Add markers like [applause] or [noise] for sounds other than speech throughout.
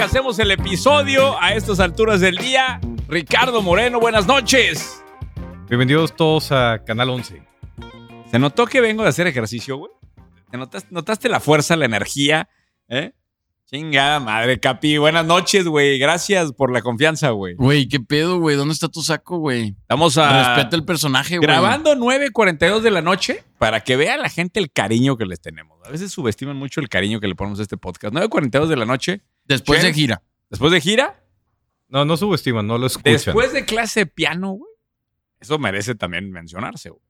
que hacemos el episodio a estas alturas del día. Ricardo Moreno, buenas noches. Bienvenidos todos a Canal 11. ¿Se notó que vengo de hacer ejercicio, güey? ¿Te notaste, notaste la fuerza, la energía? ¿Eh? Chingada madre, Capi. Buenas noches, güey. Gracias por la confianza, güey. Güey, ¿qué pedo, güey? ¿Dónde está tu saco, güey? Estamos a... Respeta el personaje, güey. Grabando 9.42 de la noche para que vea la gente el cariño que les tenemos. A veces subestiman mucho el cariño que le ponemos a este podcast. 9.42 de la noche. Después de gira. Después de gira. No, no subestiman, no lo escuchan. Después de clase de piano, güey. Eso merece también mencionarse, güey.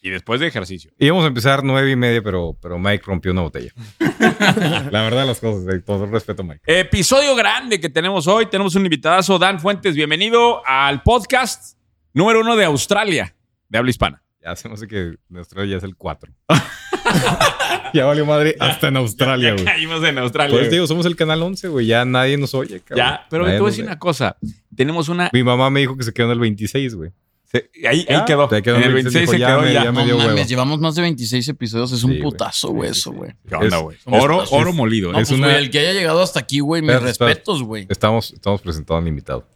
Y después de ejercicio. Íbamos a empezar nueve y media, pero, pero Mike rompió una botella. [laughs] La verdad, las cosas, de todo respeto, Mike. Episodio grande que tenemos hoy. Tenemos un invitadazo, Dan Fuentes. Bienvenido al podcast número uno de Australia, de habla hispana. Ya se me hace que nuestro ya es el 4. [laughs] [laughs] ya valió madre hasta en Australia, güey. caímos en Australia. Pues güey. digo, somos el canal 11, güey. Ya nadie nos oye, cabrón. ya, pero te Nadie voy a decir una cosa. Tenemos una. Mi mamá me dijo que se quedó en el 26, güey. se- ahí, quedó. te quedó en el 26, 26 se dijo, ya quedó me- ya. ya me No dio mames, hueva. llevamos más de 26 episodios. Es un Sí, putazo, güey, sí, eso, sí. güey. ¿Qué onda, güey? Oro, oro molido. No. Es pues, una- güey, el que haya llegado hasta aquí, güey, mis respetos, güey. Estamos, estamos presentando al invitado.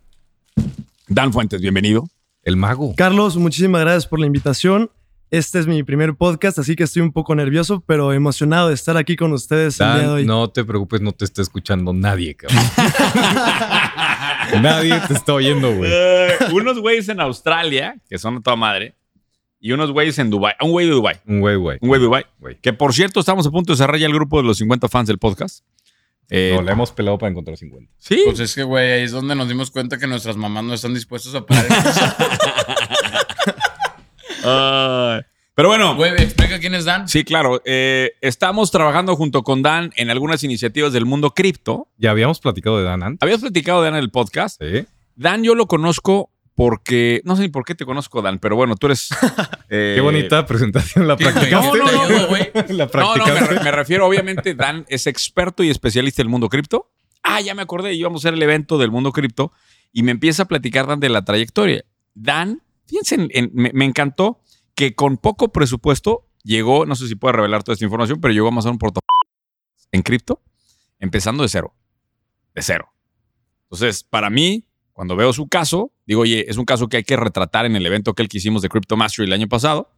Dan Fuentes, bienvenido. El mago. Carlos, muchísimas gracias por la invitación. Este es mi primer podcast, así que estoy un poco nervioso, pero emocionado de estar aquí con ustedes el día de hoy. no te preocupes, no te está escuchando nadie, cabrón. [laughs] nadie te está oyendo, güey. Eh, unos güeyes en Australia, que son a toda madre, y unos güeyes en Dubai. Un güey de Dubai. Un güey, güey. Un güey de Dubai. Güey. Que por cierto, estamos a punto de cerrar ya el grupo de los 50 fans del podcast. Eh, No, le hemos pelado para encontrar 50. Sí. Pues es que, güey, ahí es donde nos dimos cuenta que nuestras mamás no están dispuestas a pagar. [laughs] Pero bueno, Güey, explica quién es Dan. sí, claro. eh, estamos trabajando junto con Dan en algunas iniciativas del mundo cripto. Ya habíamos platicado de Dan antes. Habías platicado de Dan en el podcast. Sí. Dan, yo lo conozco porque. No sé ni por qué te conozco, Dan, pero bueno, tú eres. [laughs] eh, Qué bonita presentación la [laughs] practicaste. No, no, no, güey. [laughs] la No, no, me, re- me refiero, obviamente, Dan es experto y especialista del mundo cripto. Ah, ya me acordé, íbamos a hacer el evento del mundo cripto y me empieza a platicar Dan de la trayectoria. Dan, fíjense, en- en- me, encantó que con poco presupuesto llegó, no sé si puedo revelar toda esta información, pero llegó a amasar un portafolio en cripto, empezando de cero. De cero. Entonces, para mí, cuando veo su caso, digo, oye, es un caso que hay que retratar en el evento que él que hicimos de Crypto Mastery el año pasado.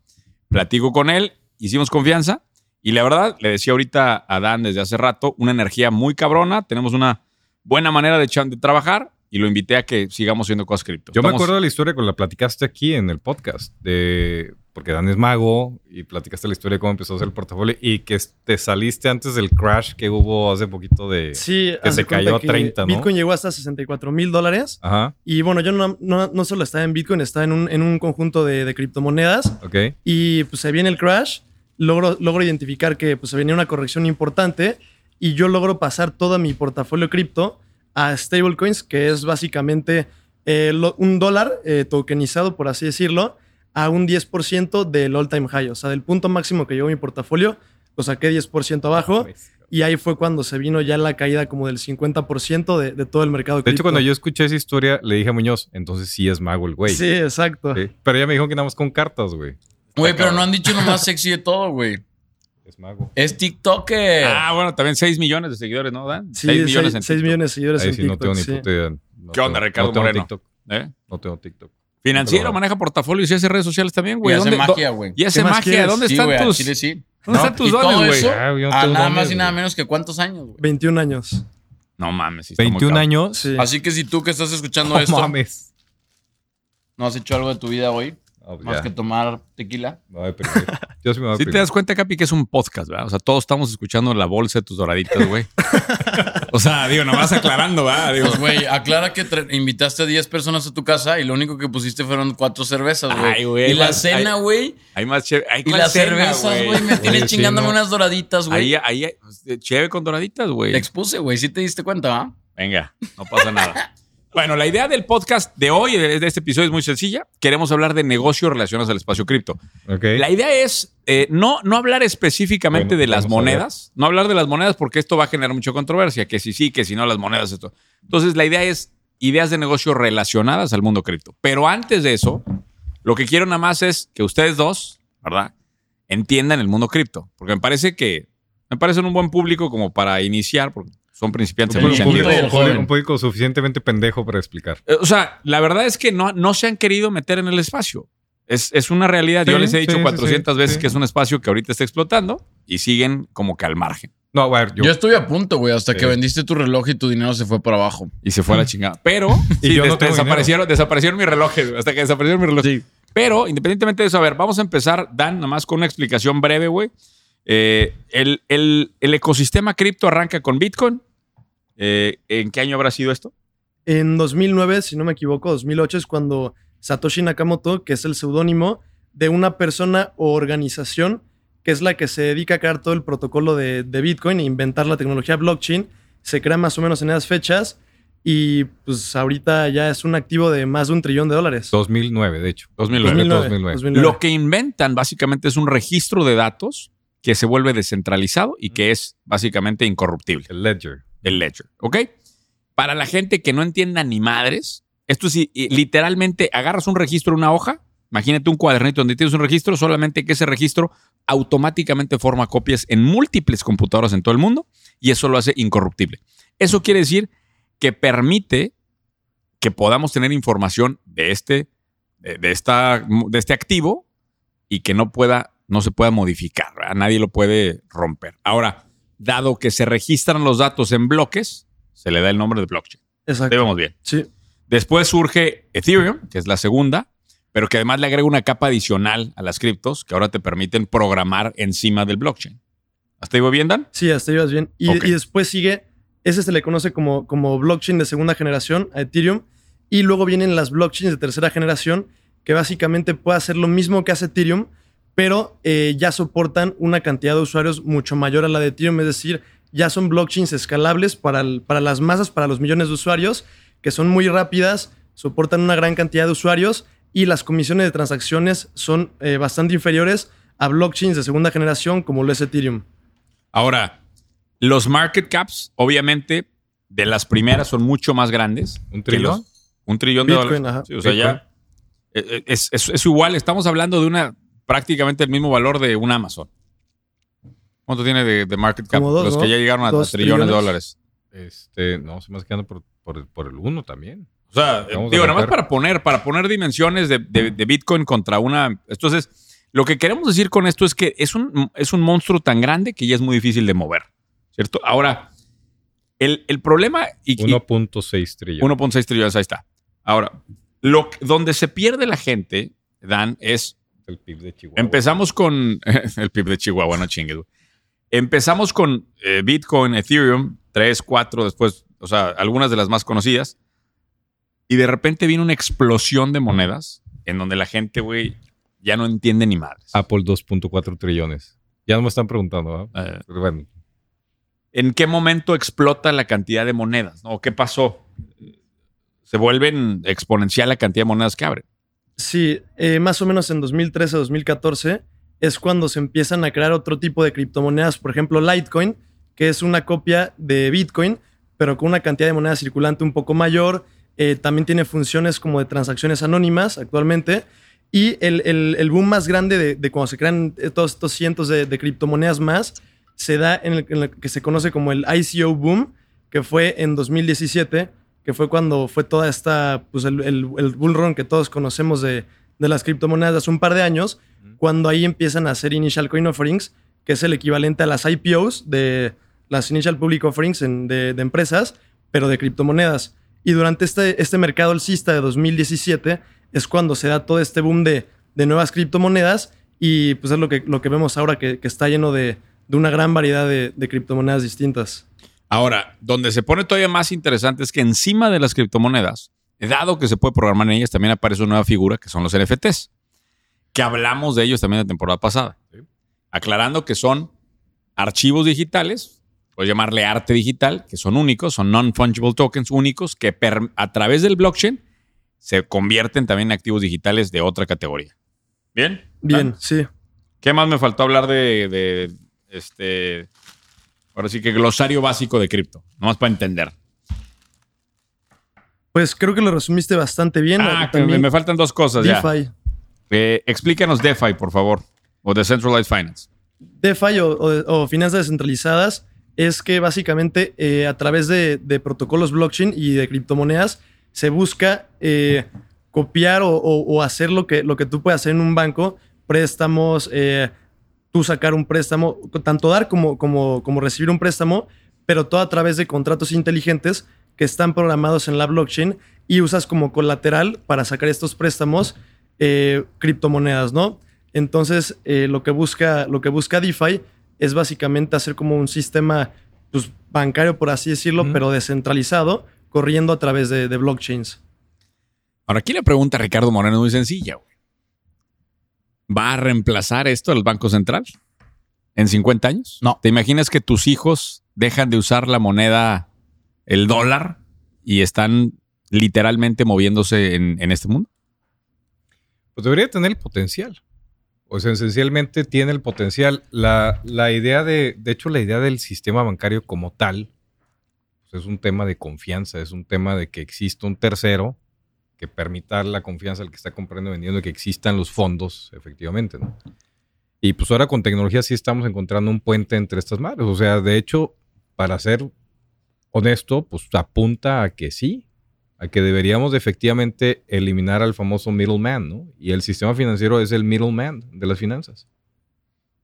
Platico con él, hicimos confianza y la verdad, le decía ahorita a Dan desde hace rato, una energía muy cabrona, tenemos una buena manera de, de trabajar y lo invité a que sigamos haciendo cosas cripto. Yo me Estamos- acuerdo de la historia cuando la platicaste aquí en el podcast, de porque Dan es mago y platicaste la historia de cómo empezó a hacer el portafolio y que te saliste antes del crash que hubo hace poquito de... Sí, Que se cayó a que 30, ¿no? Bitcoin llegó hasta 64 mil dólares. Ajá, Y bueno, yo no, no, no solo estaba en Bitcoin, estaba en un, en un conjunto de, de criptomonedas. ok. Y pues se viene el crash. Logro, logro identificar que pues, se venía una corrección importante. Y yo logro pasar todo mi portafolio cripto a stablecoins, que es básicamente eh, lo- un dólar eh, tokenizado, por así decirlo, a un 10% del all-time high. O sea, del punto máximo que llegó mi portafolio, lo saqué 10% abajo. Y ahí fue cuando se vino ya la caída como del 50% de, de todo el mercado De cripto. hecho, cuando yo escuché esa historia, le dije a Muñoz, entonces sí es mago el güey. Sí, exacto. Sí. Pero ella me dijo que nada más con cartas, güey. Güey, pero no han dicho lo más sexy de todo, güey. Es mago. Es TikToker. Ah, bueno, también 6 millones de seguidores, ¿no, Dan? Sí, 6 millones 6 en 6 TikTok. millones de seguidores Ahí en sí no TikTok. tengo ni sí. puta idea. No ¿Qué onda, tengo- Ricardo no tengo Moreno? TikTok. ¿Eh? No tengo TikTok. Financiero, Pero- maneja portafolios y hace redes sociales también, y güey. hace ¿Dónde- magia, güey. Y hace ¿Qué más magia. quieres? ¿Dónde Sí, están al tus, chile sí. ¿dónde No, están tus y dones, güey? Ah, no tengo nada dones, más y nada menos que cuántos años, güey. 21 años. No mames. sí está muy 21 cabrón. años. Sí. Así que si tú que estás escuchando No esto mames. no has hecho algo de tu vida hoy, No, pues más ya. que tomar tequila. Me voy a deprimir. Yo sí me voy a [laughs] Sí te das cuenta, Capi, que es un podcast, ¿verdad? O sea, todos estamos escuchando la bolsa de tus doraditas, güey. [laughs] o sea, digo, nomás aclarando, ¿verdad? Digo, Pues, güey, aclara que invitaste a 10 personas a tu casa y lo único que pusiste fueron cuatro cervezas, Ay, güey. güey, Y la cena, ay- güey. hay más chévere. Hay Y las cena, cervezas, güey. Me tienes sí, chingándome no. unas doraditas, güey. Ahí, ahí, ahí, chévere con doraditas, güey. Te expuse, güey. ¿Sí te diste cuenta, ah? Venga, no pasa nada. [laughs] Bueno, la idea del podcast de hoy, de este episodio, es muy sencilla. Queremos hablar de negocios relacionados al espacio cripto. La idea es eh, no, no hablar específicamente Bueno, de las monedas, no hablar de las monedas porque esto va a generar mucha controversia, que si sí, que si no las monedas, esto. Entonces, la idea es ideas de negocio relacionadas al mundo cripto. Pero antes de eso, lo que quiero nada más es que ustedes dos, ¿verdad? Entiendan el mundo cripto, porque me parece que me parecen un buen público como para iniciar, porque son principiantes. Un, público, un público- joven. un público suficientemente pendejo para explicar. Eh, O sea, la verdad es que no, no se han querido meter en el espacio. Es, es una realidad. Yo Sí, les he dicho sí, sí, 400 sí, veces sí. que es un espacio que ahorita está explotando y siguen como que al margen. No, a ver, yo, Yo, estuve a punto, güey, hasta que Sí. vendiste tu reloj y tu dinero se fue para abajo. Y se fue a la [laughs] chingada. Pero Y sí, yo des- desaparecieron, desaparecieron mis relojes. güey, Hasta que desaparecieron mis relojes. Pero independientemente de eso, a ver, vamos a empezar, Dan, nada más con una explicación breve, güey. Eh, el, el- el ecosistema cripto arranca con Bitcoin. Eh, ¿En qué año habrá sido esto? En 2009, si no me equivoco, 2008 es cuando Satoshi Nakamoto, que es el seudónimo de una persona o organización que es la que se dedica a crear todo el protocolo de, de Bitcoin e inventar la tecnología blockchain, se crea más o menos en esas fechas y pues ahorita ya es un activo de más de un trillón de dólares. 2009, de hecho. 2009. 2009, 2009. 2009. Lo que inventan básicamente es un registro de datos que se vuelve descentralizado y que es básicamente incorruptible. El Ledger. El ledger, ¿ok? Para la gente que no entienda ni madres, esto es literalmente agarras un registro, una hoja, imagínate un cuadernito donde tienes un registro, solamente que ese registro automáticamente forma copias en múltiples computadoras en todo el mundo y eso lo hace incorruptible. Eso quiere decir que permite que podamos tener información de este, de esta, de este activo y que no pueda, no se pueda modificar, ¿verdad? nadie lo puede romper. Ahora, dado que se registran los datos en bloques, se le da el nombre de blockchain. Exacto. Ahí vamos bien. Sí. Después surge Ethereum, que es la segunda, pero que además le agrega una capa adicional a las criptos que ahora te permiten programar encima del blockchain. ¿Hasta ahí bien, Dan? Sí, hasta ahí vas bien. Y después sigue, ese se le conoce como, como blockchain de segunda generación, a Ethereum. Y luego vienen las blockchains de tercera generación, que básicamente puede hacer lo mismo que hace Ethereum, pero eh, ya soportan una cantidad de usuarios mucho mayor a la de Ethereum. Es decir, ya son blockchains escalables para, el- para las masas, para los millones de usuarios, que son muy rápidas, soportan una gran cantidad de usuarios y las comisiones de transacciones son eh, bastante inferiores a blockchains de segunda generación como lo es Ethereum. Ahora, los market caps, obviamente, de las primeras son mucho más grandes. ¿Un trillón? los- un trillón de dólares. ajá. Sí, o sea, Bitcoin. ya es, es- es igual. Estamos hablando de una prácticamente el mismo valor de un Amazon. ¿Cuánto tiene de, de market cap? Dos, los ¿no? que ya llegaron a, Dos trillones de trillones. dólares. Este, no, se me está quedando por, por, por el 1 también. O sea, Vamos digo, nada más para poner, para poner dimensiones de, de- de Bitcoin contra una. Entonces, lo que queremos decir con esto es que es un, es un monstruo tan grande que ya es muy difícil de mover. ¿Cierto? Ahora, el, el problema. Y, y- 1.6 trillones. 1.6 trillones, ahí está. Ahora, lo, donde se pierde la gente, Dan, es. El PIB de Chihuahua. Empezamos con. [laughs] el PIB de Chihuahua, no chingues. güey. Empezamos con eh, Bitcoin, Ethereum, 3, 4, después, o sea, algunas de las más conocidas. Y de repente viene una explosión de monedas en donde la gente, güey, ya no entiende ni madres. Apple 2.4 trillones. Ya no me están preguntando, ¿ah? Eh, Pero bueno, ¿En qué momento explota la cantidad de monedas? ¿no? ¿Qué pasó? Se vuelven exponencial la cantidad de monedas que abren. Sí, eh, más o menos en 2013-2014 es cuando se empiezan a crear otro tipo de criptomonedas, por ejemplo Litecoin, que es una copia de Bitcoin, pero con una cantidad de moneda circulante un poco mayor. Eh, también tiene funciones como de transacciones anónimas actualmente. Y el, el- el boom más grande de, de cuando se crean eh, todos estos cientos de, de criptomonedas más se da en el, en el que se conoce como el ICO boom, que fue en 2017, que fue cuando fue toda esta, pues el, el, el bull run que todos conocemos de, de las criptomonedas de hace un par de años, cuando ahí empiezan a hacer initial coin offerings, que es el equivalente a las IPOs de las initial public offerings en- de, de empresas, pero de criptomonedas. Y durante este, este mercado alcista de 2017 es cuando se da todo este boom de, de nuevas criptomonedas y pues es lo que, lo que vemos ahora que, que está lleno de, de una gran variedad de, de criptomonedas distintas. Ahora, donde se pone todavía más interesante es que encima de las criptomonedas, dado que se puede programar en ellas, también aparece una nueva figura que son los NFTs, que hablamos de ellos también la temporada pasada. Aclarando que son archivos digitales, puedes llamarle arte digital, que son únicos, son non-fungible tokens únicos, que per- a través del blockchain se convierten también en activos digitales de otra categoría. ¿Bien? Bien, sí. ¿Qué más me faltó hablar de, de, este. Ahora sí que glosario básico de cripto, nomás para entender. Pues creo que lo resumiste bastante bien. Ah, que me, También me faltan dos cosas ya. DeFi. Eh, explícanos DeFi, por favor, o Decentralized Finance. DeFi o, o- o finanzas descentralizadas es que básicamente eh, a través de, de protocolos blockchain y de criptomonedas se busca eh, copiar o hacer lo que, lo que tú puedes hacer en un banco, préstamos, eh, tú sacar un préstamo, tanto dar como, como, como recibir un préstamo, pero todo a través de contratos inteligentes que están programados en la blockchain y usas como colateral para sacar estos préstamos eh, criptomonedas, ¿no? Entonces, eh, lo, que busca, lo que busca DeFi es básicamente hacer como un sistema pues, bancario, por así decirlo, pero descentralizado, corriendo a través de, de blockchains. Ahora, aquí la pregunta, Ricardo Moreno, es muy sencilla. ¿Va a reemplazar esto el Banco Central en 50 años? No. ¿Te imaginas que tus hijos dejan de usar la moneda, el dólar, y están literalmente moviéndose en, en este mundo? Pues debería tener el potencial. O sea, esencialmente tiene el potencial. La, la idea de, de hecho, la idea del sistema bancario como tal, pues es un tema de confianza, es un tema de que exista un tercero que permita la confianza al que está comprando y vendiendo, que existan los fondos, efectivamente, ¿no? Y pues ahora con tecnología sí estamos encontrando un puente entre estas madres. O sea, de hecho, para ser honesto, pues apunta a que sí, a que deberíamos de efectivamente eliminar al famoso middleman, ¿no? Y el sistema financiero es el middleman de las finanzas.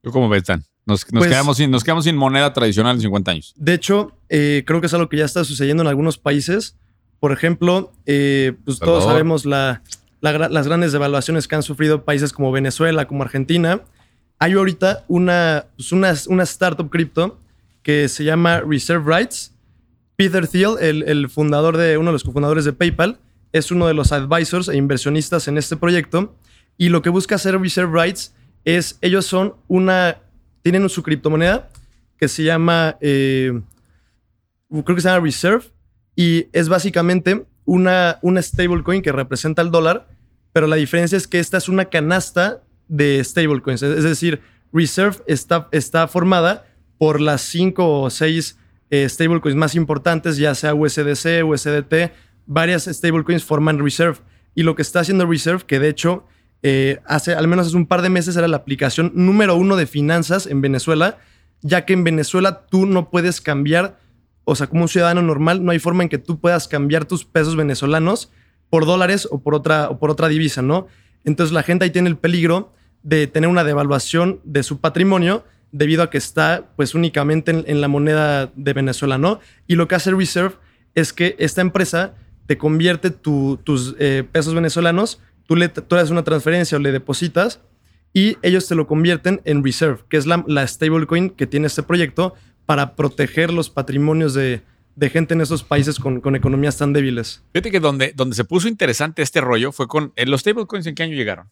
¿Tú cómo ves, Dan? Nos, nos Pues- quedamos sin, nos quedamos sin moneda tradicional en 50 años. De hecho, eh, creo que es algo que ya está sucediendo en algunos países. Por ejemplo, eh, pues todos sabemos la- la gra- las grandes devaluaciones que han sufrido países como Venezuela, como Argentina. Hay ahorita una, pues una, una startup cripto que se llama Reserve Rights. Peter Thiel, el, el fundador de uno de los cofundadores de PayPal, es uno de los advisors e inversionistas en este proyecto. Y lo que busca hacer Reserve Rights es, ellos son una, tienen su criptomoneda que se llama, eh, creo que se llama Reserve, y es básicamente una, una stablecoin que representa el dólar, pero la diferencia es que esta es una canasta de stablecoins, es decir, Reserve está, está formada por las cinco o seis eh, stablecoins más importantes, ya sea USDC, USDT, varias stablecoins forman Reserve. Y lo que está haciendo Reserve, que de hecho eh, hace al menos hace un par de meses era la aplicación número uno de finanzas en Venezuela, ya que en Venezuela tú no puedes cambiar, o sea, como un ciudadano normal, no hay forma en que tú puedas cambiar tus pesos venezolanos por dólares o por otra, o por otra divisa, ¿no? Entonces la gente ahí tiene el peligro de tener una devaluación de su patrimonio debido a que está pues únicamente en, la moneda de Venezuela, ¿no? Y lo que hace Reserve es que esta empresa te convierte tu- tus eh, pesos venezolanos, tú le tú le haces una transferencia o le depositas y ellos te lo convierten en Reserve, que es la, la stablecoin que tiene este proyecto para proteger los patrimonios de, de gente en esos países con, con economías tan débiles. Fíjate que donde, donde se puso interesante este rollo fue con eh, los stablecoins. ¿En qué año llegaron?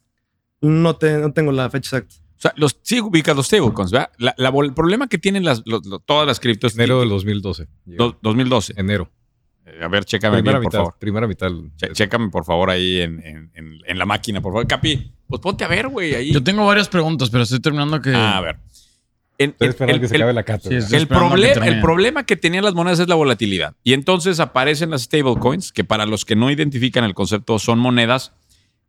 No, te- no tengo la fecha exacta. O sea, los, sí ubicas los stablecoins, ¿verdad? La- el problema que tienen las, los- todas las criptos. Enero del 2012. do- 2012. Enero. Eh, A ver, chécame Primera bien, por favor. Primera mitad. Che- chécame, por favor, ahí en, en- en- en la máquina, por favor. Capi, pues ponte a ver, güey, ahí. Yo tengo varias preguntas, pero estoy terminando que. Ah, a ver. En- en- el- que se el- acabe la cátedra. Sí, el, problema, el termine. problema que tenían las monedas es la volatilidad. Y entonces aparecen las stablecoins, que para los que no identifican el concepto son monedas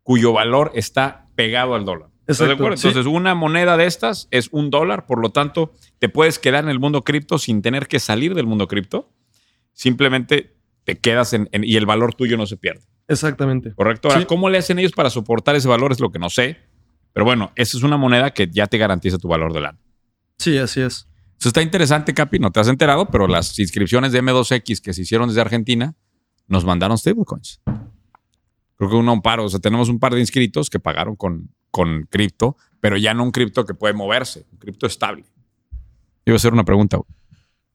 cuyo valor está pegado al dólar. ¿Estás de Exacto, acuerdo? sí. Entonces, una moneda de estas es un dólar, por lo tanto, te puedes quedar en el mundo cripto sin tener que salir del mundo cripto. Simplemente te quedas en, en- y el valor tuyo no se pierde. Exactamente. ¿Correcto? Ahora, Sí. ¿cómo le hacen ellos para soportar ese valor? Es lo que no sé. Pero bueno, esa es una moneda que ya te garantiza tu valor de lana. Sí, así es. Eso está interesante, Capi. No te has enterado, pero las inscripciones de M2X que se hicieron desde Argentina nos mandaron stablecoins. Creo que uno un par, o sea, tenemos un par de inscritos que pagaron con, con cripto, pero ya no un cripto que puede moverse, un cripto estable. Iba a hacer una pregunta. güey.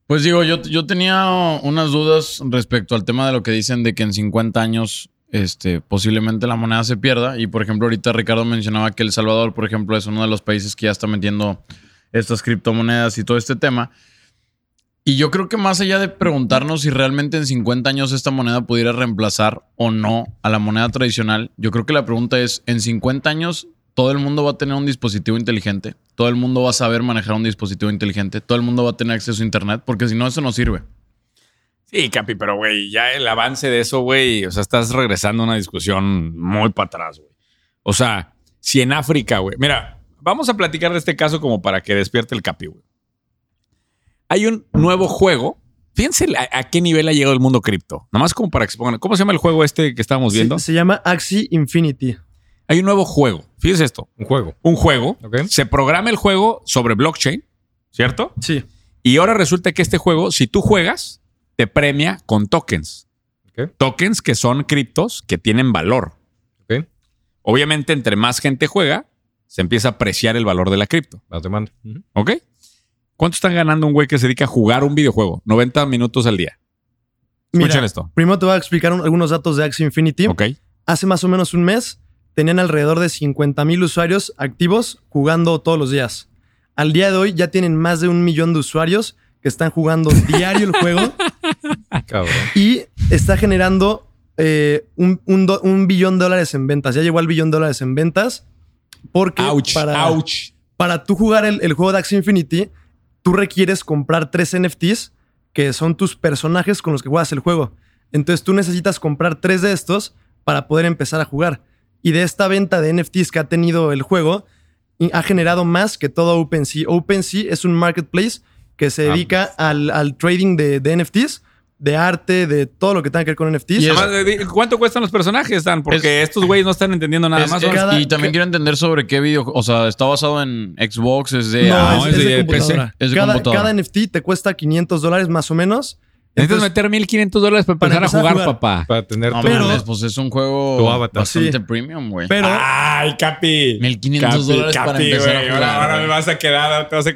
Pues digo, yo, yo tenía unas dudas respecto al tema de lo que dicen de que en 50 años este, posiblemente la moneda se pierda. Y por ejemplo, ahorita Ricardo mencionaba que El Salvador, por ejemplo, es uno de los países que ya está metiendo estas criptomonedas y todo este tema. Y yo creo que más allá de preguntarnos si realmente en 50 años esta moneda pudiera reemplazar o no a la moneda tradicional, yo creo que la pregunta es, en 50 años todo el mundo va a tener un dispositivo inteligente, todo el mundo va a saber manejar un dispositivo inteligente, todo el mundo va a tener acceso a Internet, porque si no, eso no sirve. Sí, Capi, pero güey, ya el avance de eso, güey, o sea, estás regresando a una discusión muy para atrás, güey. O sea, si en África, güey, mira, vamos a platicar de este caso como para que despierte el Capi, güey. Hay un nuevo juego. Fíjense a, a qué nivel ha llegado el mundo cripto. Nomás como para que se pongan. ¿Cómo se llama el juego este que estábamos viendo? Se, se llama Axie Infinity. Hay un nuevo juego. Fíjense esto. Un juego. Un juego. Se programa el juego sobre blockchain, ¿cierto? Sí. Y ahora resulta que este juego, si tú juegas, te premia con tokens. Ok. Tokens que son criptos que tienen valor. Obviamente, entre más gente juega, se empieza a apreciar el valor de la cripto. La demanda. ¿Ok? ¿Cuánto están ganando un güey que se dedica a jugar un videojuego? 90 minutos al día. Escuchen Mira, esto. Primero te voy a explicar un- algunos datos de Axie Infinity. ¿Ok? Hace más o menos un mes tenían alrededor de 50 mil usuarios activos jugando todos los días. Al día de hoy ya tienen más de un millón de usuarios que están jugando [laughs] diario el juego Cabrón. y está generando eh, un, un do- un billón de dólares en ventas. Ya llegó al billón de dólares en ventas porque Ouch, para, ouch. para tú jugar el, el juego de Axie Infinity, tú requieres comprar tres NFTs que son tus personajes con los que juegas el juego. Entonces tú necesitas comprar tres de estos para poder empezar a jugar. Y de esta venta de NFTs que ha tenido el juego, ha generado más que todo OpenSea. OpenSea es un marketplace que se Ah, dedica al, al trading de, de NFTs, de arte, de todo lo que tenga que ver con NFTs. Y es- Además, eh, ¿Cuánto cuestan los personajes, Dan? Porque estos güeyes no están entendiendo nada Es- más. es- cada- y también quiero entender sobre qué video, o sea, está basado en Xbox, es de, No, ah, es, es es de, de PC. computadora. Es de cada, computadora. cada NFT te cuesta 500 dólares más o menos. Necesitas meter 1500 dólares para Para empezar, a jugar, papá. Para tener no todo. Pero- mames, pues es un juego bastante Sí. premium, güey. pero Ay, Capi. 1500 dólares para empezar a jugar, güey. a quedar, te vas a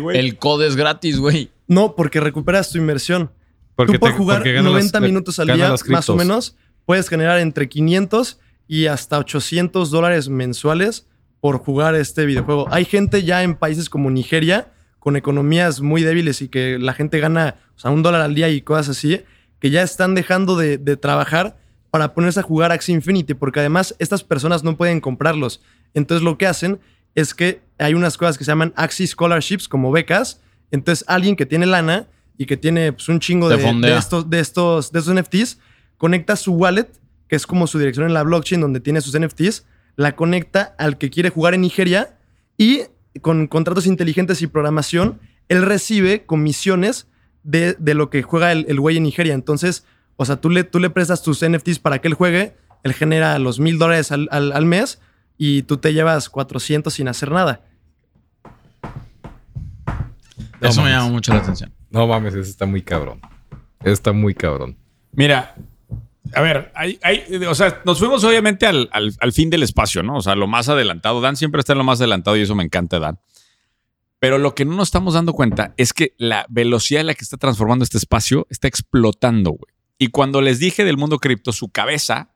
Güey, El code es gratis, güey. no, porque recuperas tu inversión. Porque Tú por te- jugar porque ganan 90 las- minutos al día, más o menos, puedes generar entre 500 y hasta 800 dólares mensuales por jugar este videojuego. Hay gente ya en países como Nigeria, con economías muy débiles y que la gente gana o sea, un dólar al día y cosas así, que ya están dejando de, de trabajar para ponerse a jugar Axie Infinity, porque además estas personas no pueden comprarlos. Entonces lo que hacen es que hay unas cosas que se llaman Axie Scholarships, como becas. Entonces alguien que tiene lana y que tiene pues, un chingo de, de estos, de, estos, de estos NFTs, conecta su wallet, que es como su dirección en la blockchain donde tiene sus NFTs, la conecta al que quiere jugar en Nigeria y con contratos inteligentes y programación, él recibe comisiones de, de lo que juega el el güey en Nigeria. Entonces, o sea, tú le, tú le prestas tus NFTs para que él juegue, él genera los mil dólares al, al- al mes y tú te llevas 400 sin hacer nada. Eso me llama mucho la atención. No mames, ese está muy cabrón. Está muy cabrón. Mira, a ver, hay, hay- o sea, nos fuimos obviamente al, al- al fin del espacio, ¿no? O sea, lo más adelantado. Dan siempre está en lo más adelantado y eso me encanta, Dan. Pero lo que no nos estamos dando cuenta es que la velocidad en la que está transformando este espacio está explotando, güey. Y cuando les dije del mundo cripto, su cabeza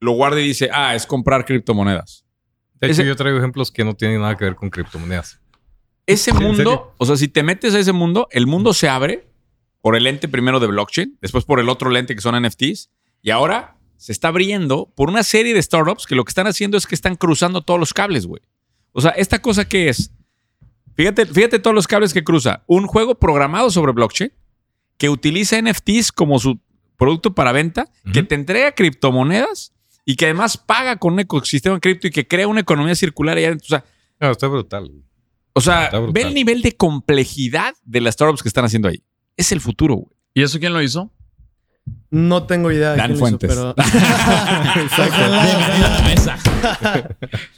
lo guarda y dice, ah, es comprar criptomonedas. De hecho, Ese- yo traigo ejemplos que no tienen nada que ver con criptomonedas. Ese ¿En mundo, o sea, si te metes a ese mundo, el mundo se abre por el lente primero de blockchain, después por el otro lente que son NFTs, y ahora se está abriendo por una serie de startups que lo que están haciendo es que están cruzando todos los cables, güey. O sea, ¿esta cosa qué es? Fíjate, fíjate todos los cables que cruza. Un juego programado sobre blockchain que utiliza NFTs como su producto para venta, que te entrega criptomonedas y que además paga con un ecosistema cripto y que crea una economía circular allá adentro. O sea, No, está brutal. O sea, ve el nivel de complejidad de las startups que están haciendo ahí. Es el futuro, güey. ¿Y eso quién lo hizo? No tengo idea de Dan quién lo hizo, Fuentes. pero... [laughs]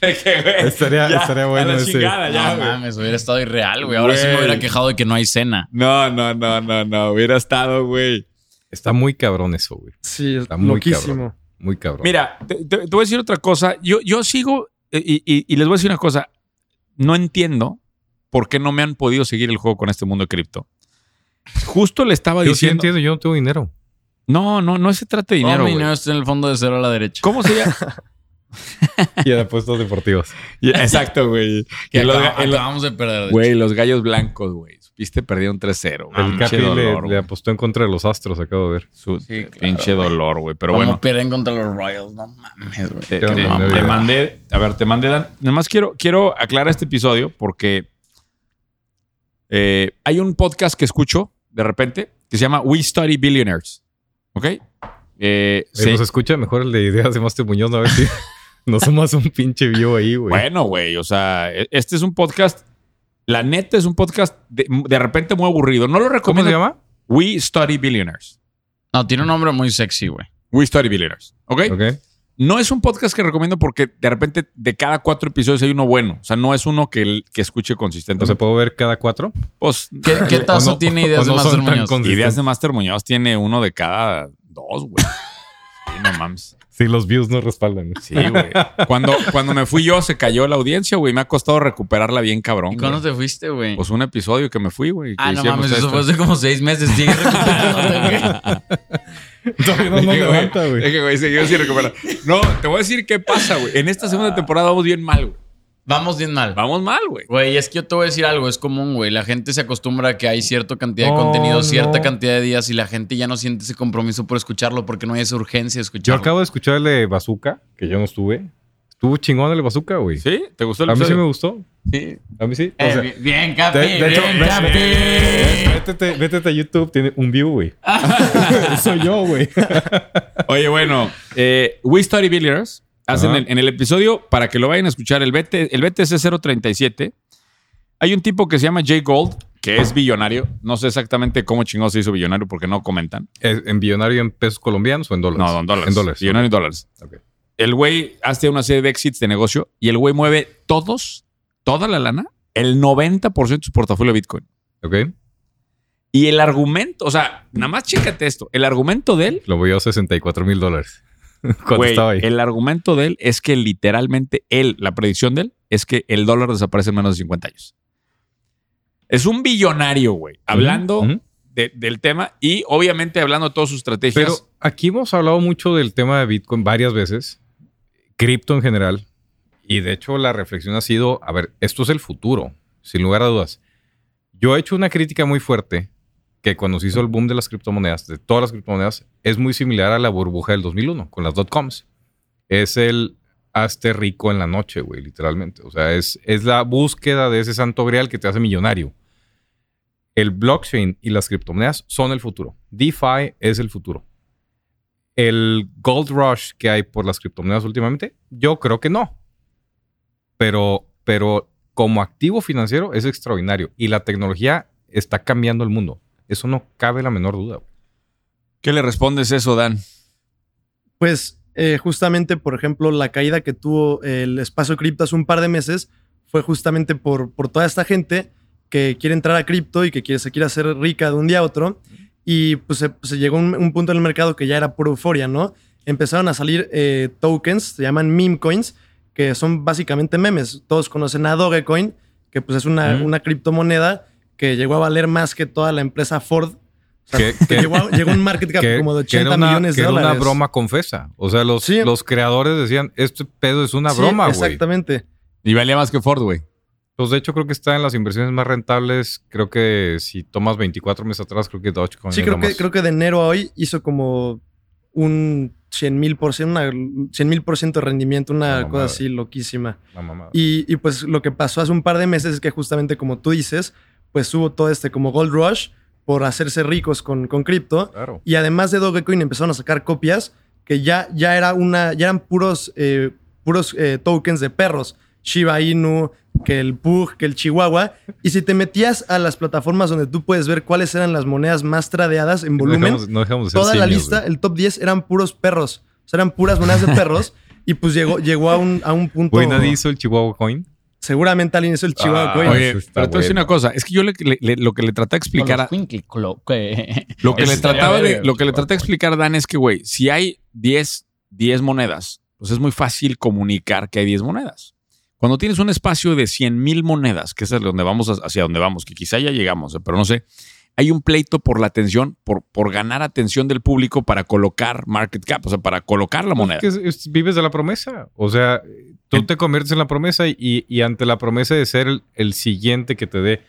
Estaría- estaría bueno ese. no mames, hubiera estado irreal, güey. Ahora sí me Güey. hubiera quejado de que no hay cena. No, no, no, no, no. Hubiera estado, güey. Está muy cabrón eso, güey. Sí, es Está muy loquísimo. cabrón. Muy cabrón. Mira, te, voy a decir otra cosa. Yo, yo sigo y, y- y les voy a decir una cosa. No entiendo por qué no me han podido seguir el juego con este mundo de cripto. Justo le estaba yo sí diciendo. entiendo, yo no tengo dinero. no, no, no se trata de dinero. Dinero, mi dinero está en el fondo de cero a la derecha. ¿Cómo se llama? [laughs] Y de apuestos deportivos. [laughs] Exacto, güey. Que los, el- acabamos de perder. de Güey, los gallos blancos, güey. Supiste, perdieron 3-0. güey. el Pinche Capi le, dolor, le güey. apostó en contra de los astros, acabo de ver. Su Sí, claro, pinche dolor, güey. Pero Pero bueno. pierden contra los Royals, no mames, güey. Te, no mandé, a ver, te mandé, Dan. Nada más quiero, quiero aclarar este episodio porque eh, hay un podcast que escucho de repente que se llama We Study Billionaires. ¿Ok? Eh, Sí. sí. Nos escucha mejor el de Ideas de Master Muñoz, a ver si [laughs] nos sumas un pinche view ahí, güey. Bueno, güey, o sea, e- este es un podcast La neta es un podcast de, de repente muy aburrido. No lo ¿Cómo recomiendo. se llama? We Study Billionaires. No, tiene un nombre muy sexy, güey. We Study Billionaires. ¿Ok? Ok. No es un podcast que recomiendo porque de repente de cada cuatro episodios hay uno bueno. O sea, no es uno que, que escuche ¿O consistentemente. se puedo ver cada cuatro? Pues, ¿Qué, qué tazo no- tiene ideas no de Master Muñoz? Ideas de Master Muñoz tiene uno de cada dos, güey. Sí, no mames. Sí, los views no respaldan. Sí, güey. Cuando, cuando me fui yo, se cayó la audiencia, güey. Me ha costado recuperarla bien cabrón. ¿Y cuándo güey. te fuiste, güey? Pues un episodio que me fui, güey. ah, no mames, eso fue hace como seis meses. Sigue recuperándote, [laughs] güey. Todavía no, que, levanta, güey. güey. Es que, güey, seguimos sin recuperar. No, te voy a decir qué pasa, güey. En esta segunda temporada vamos bien mal, güey. Vamos bien mal. Vamos mal, güey. Güey, es que yo te voy a decir algo, es común, güey. La gente se acostumbra a que hay cierta cantidad de No, contenido, cierta no. cantidad de días y la gente ya no siente ese compromiso por escucharlo porque no hay esa urgencia de Yo escucharlo. acabo de escuchar el de Bazooka, que yo no estuve. Estuvo chingón el Bazooka, güey. ¿Sí? ¿Te gustó el A mí sí me gustó. Sí. A mí sí. O Eh, sea, bien, bien, Capi, de, de hecho, bien, ve- Capi. ve- vétete, vétete a YouTube, tiene un view, güey. [laughs] Soy yo, güey. Oye, bueno, eh, We Study Billionaires hacen Ajá. el- en el episodio, para que lo vayan a escuchar, el, BT, el BTC 037. Hay un tipo que se llama Jay Gold, que es billonario. No sé exactamente cómo chingado se hizo billonario porque no comentan. ¿Es ¿En billonario en pesos colombianos o en dólares? No, en dólares. En dólares. Billonario en dólares. Ok. El güey hace una serie de exits de negocio y el güey mueve todos, toda la lana, el 90% de su portafolio de Bitcoin. Ok. Y el argumento, o sea, nada más chécate esto. El argumento de él Lo voy a 64 mil dólares. [laughs] Estaba ahí. El argumento de él es que literalmente él, la predicción de él, es que el dólar desaparece en menos de 50 años. Es un billonario, güey. Hablando de- del tema y obviamente hablando de todas sus estrategias. Pero aquí hemos hablado mucho del tema de Bitcoin varias veces, cripto en general, y de hecho la reflexión ha sido, a ver, esto es el futuro, sin lugar a dudas. Yo he hecho una crítica muy fuerte que cuando se hizo el boom de las criptomonedas, de todas las criptomonedas, es muy similar a la burbuja del 2001 con las dot-coms. Es el hazte rico en la noche, güey, literalmente. O sea, es, es la búsqueda de ese santo grial que te hace millonario. El blockchain y las criptomonedas son el futuro. DeFi es el futuro. El gold rush que hay por las criptomonedas últimamente, yo creo que no. Pero, pero como activo financiero es extraordinario y la tecnología está cambiando el mundo. Eso no cabe la menor duda. ¿Qué le respondes eso, Dan? Pues eh, justamente, por ejemplo, la caída que tuvo el espacio cripto hace un par de meses fue justamente por, por toda esta gente que quiere entrar a cripto y que quiere, se quiere hacer rica de un día a otro. Y pues se, se llegó a un, un punto en el mercado que ya era pura euforia, ¿no? Empezaron a salir eh, tokens, se llaman meme coins, que son básicamente memes. Todos conocen a Dogecoin, que pues es una, Ujú. una criptomoneda que llegó a valer más que toda la empresa Ford. O sea, Que- [laughs] que- llegó, a, llegó a un market cap Que, como de que era 80 una, millones que de era dólares. una broma confesa. O sea, los, Sí. los creadores decían, este pedo es una Sí, broma, güey. Exactamente. Y valía más que Ford, güey. Pues de hecho creo que está en las inversiones más rentables. Creo que si tomas 24 meses atrás, creo que Dogecoin Sí, creo que, más- creo que de enero a hoy hizo como un 100 mil por ciento, una 100 mil por ciento de rendimiento, una cosa así loquísima. Y, y, pues lo que pasó hace un par de meses es que justamente como tú dices, pues hubo todo este como gold rush por hacerse ricos con, con cripto. Claro. Y además de Dogecoin empezaron a sacar copias que ya, ya era una, ya eran puros, eh, puros eh, tokens de perros. Shiba Inu, que el Pug, que el Chihuahua. Y si te metías a las plataformas donde tú puedes ver cuáles eran las monedas más tradeadas en No volumen, dejamos, no dejamos de ser toda la simios, lista, el top 10 eran puros perros. O sea, eran puras monedas de perros. [laughs] y pues llegó, llegó a, un, a un punto. Güey, nadie hizo el Chihuahua Coin. Seguramente alguien hizo el Chihuahua Ah, Coin. oye, pero te voy a decir una cosa. Es que yo le- le- le- lo que le traté de explicar a, [laughs] Lo que, le estaría trataba de, lo que le Chihuahua. traté de explicar, Dan, es que, güey, si hay 10, 10 monedas, pues es muy fácil comunicar que hay 10 monedas. Cuando tienes un espacio de 100 mil monedas, que es donde vamos, hacia donde vamos, que quizá ya llegamos, eh, pero no sé, hay un pleito por la atención, por, por ganar atención del público para colocar market cap, o sea, para colocar la moneda. Pues que es- es- vives de la promesa. O sea, tú En- te conviertes en la promesa y, y ante la promesa de ser el, el siguiente que te dé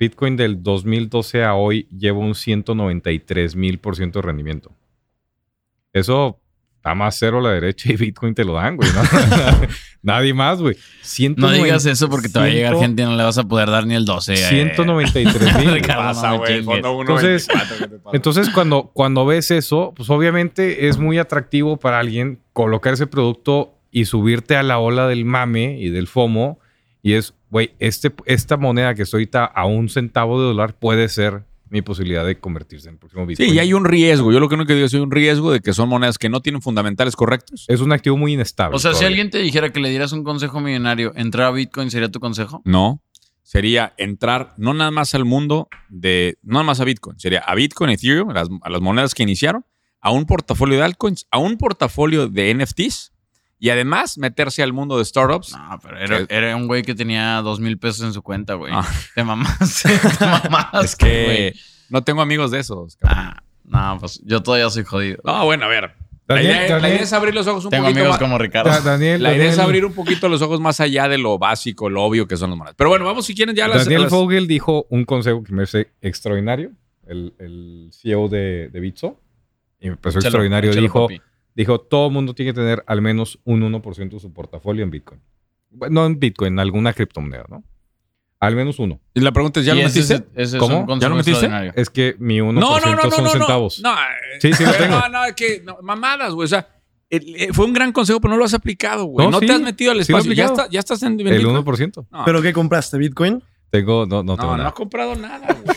Bitcoin del 2012 a hoy lleva un 193 mil por ciento de rendimiento. Eso está más cero a la derecha y Bitcoin te lo dan, güey. ¿no? [laughs] Nadie más, güey. No 190 digas eso porque te va a llegar gente y no le vas a poder dar ni el 12. eh. 193 mil. [laughs] Ricardo, no me chingues. Entonces- Entonces, cuando, cuando ves eso, pues obviamente es muy atractivo para alguien colocar ese producto y subirte a la ola del mame y del FOMO Y es, güey, este, esta moneda que estoy ahorita a un centavo de dólar puede ser mi posibilidad de convertirse en el próximo Bitcoin. Sí, y hay un riesgo. Yo lo que no que digo es un riesgo de que son monedas que no tienen fundamentales correctos. Es un activo muy inestable. O sea, si alguien te dijera que le dieras un consejo millonario, entrar a Bitcoin sería tu consejo. No. Sería entrar no nada más al mundo de. No nada más a Bitcoin. Sería a Bitcoin, Ethereum, a las, a las monedas que iniciaron, a un portafolio de altcoins, a un portafolio de NFTs y además meterse al mundo de startups. No, pero era, un güey que tenía dos mil pesos en su cuenta, güey. Ah. [laughs] Te mamaste, te [laughs] mamaste, es que güey. no tengo amigos de esos. cabrón. Ah, no, pues yo todavía soy jodido. No, bueno, a ver. La Daniel, idea, la Daniel. idea es abrir los ojos un Tengo poquito amigos más. como Ricardo. Da- Daniel, La idea es abrir un poquito los ojos más allá de lo básico, lo obvio que son las monedas. Pero bueno, vamos si quieren ya a las. Daniel las- Vogel dijo un consejo que me parece extraordinario. El, el CEO de, de Bitso. Y me pareció extraordinario. dijo, papi. Dijo, todo el mundo tiene que tener al menos un 1% de su portafolio en Bitcoin. Bueno, No en Bitcoin, en alguna criptomoneda, ¿no? Al menos uno. Y la pregunta es: ¿ya lo metiste? es- ese es ¿Cómo? ¿Ya lo metiste? Es que mi 1% No, no, no, no, son no, centavos. no. No, Sí, sí lo tengo. No, no, es que no, mamadas, güey. O sea, el- eh, fue un gran consejo, pero no lo has aplicado, güey. No, No, sí, te has metido al espacio. ya, está- ya estás en El Bitcoin? 1%. No, ¿Pero qué compraste? ¿Bitcoin? Tengo, no, no tengo no, no nada. has comprado nada, güey.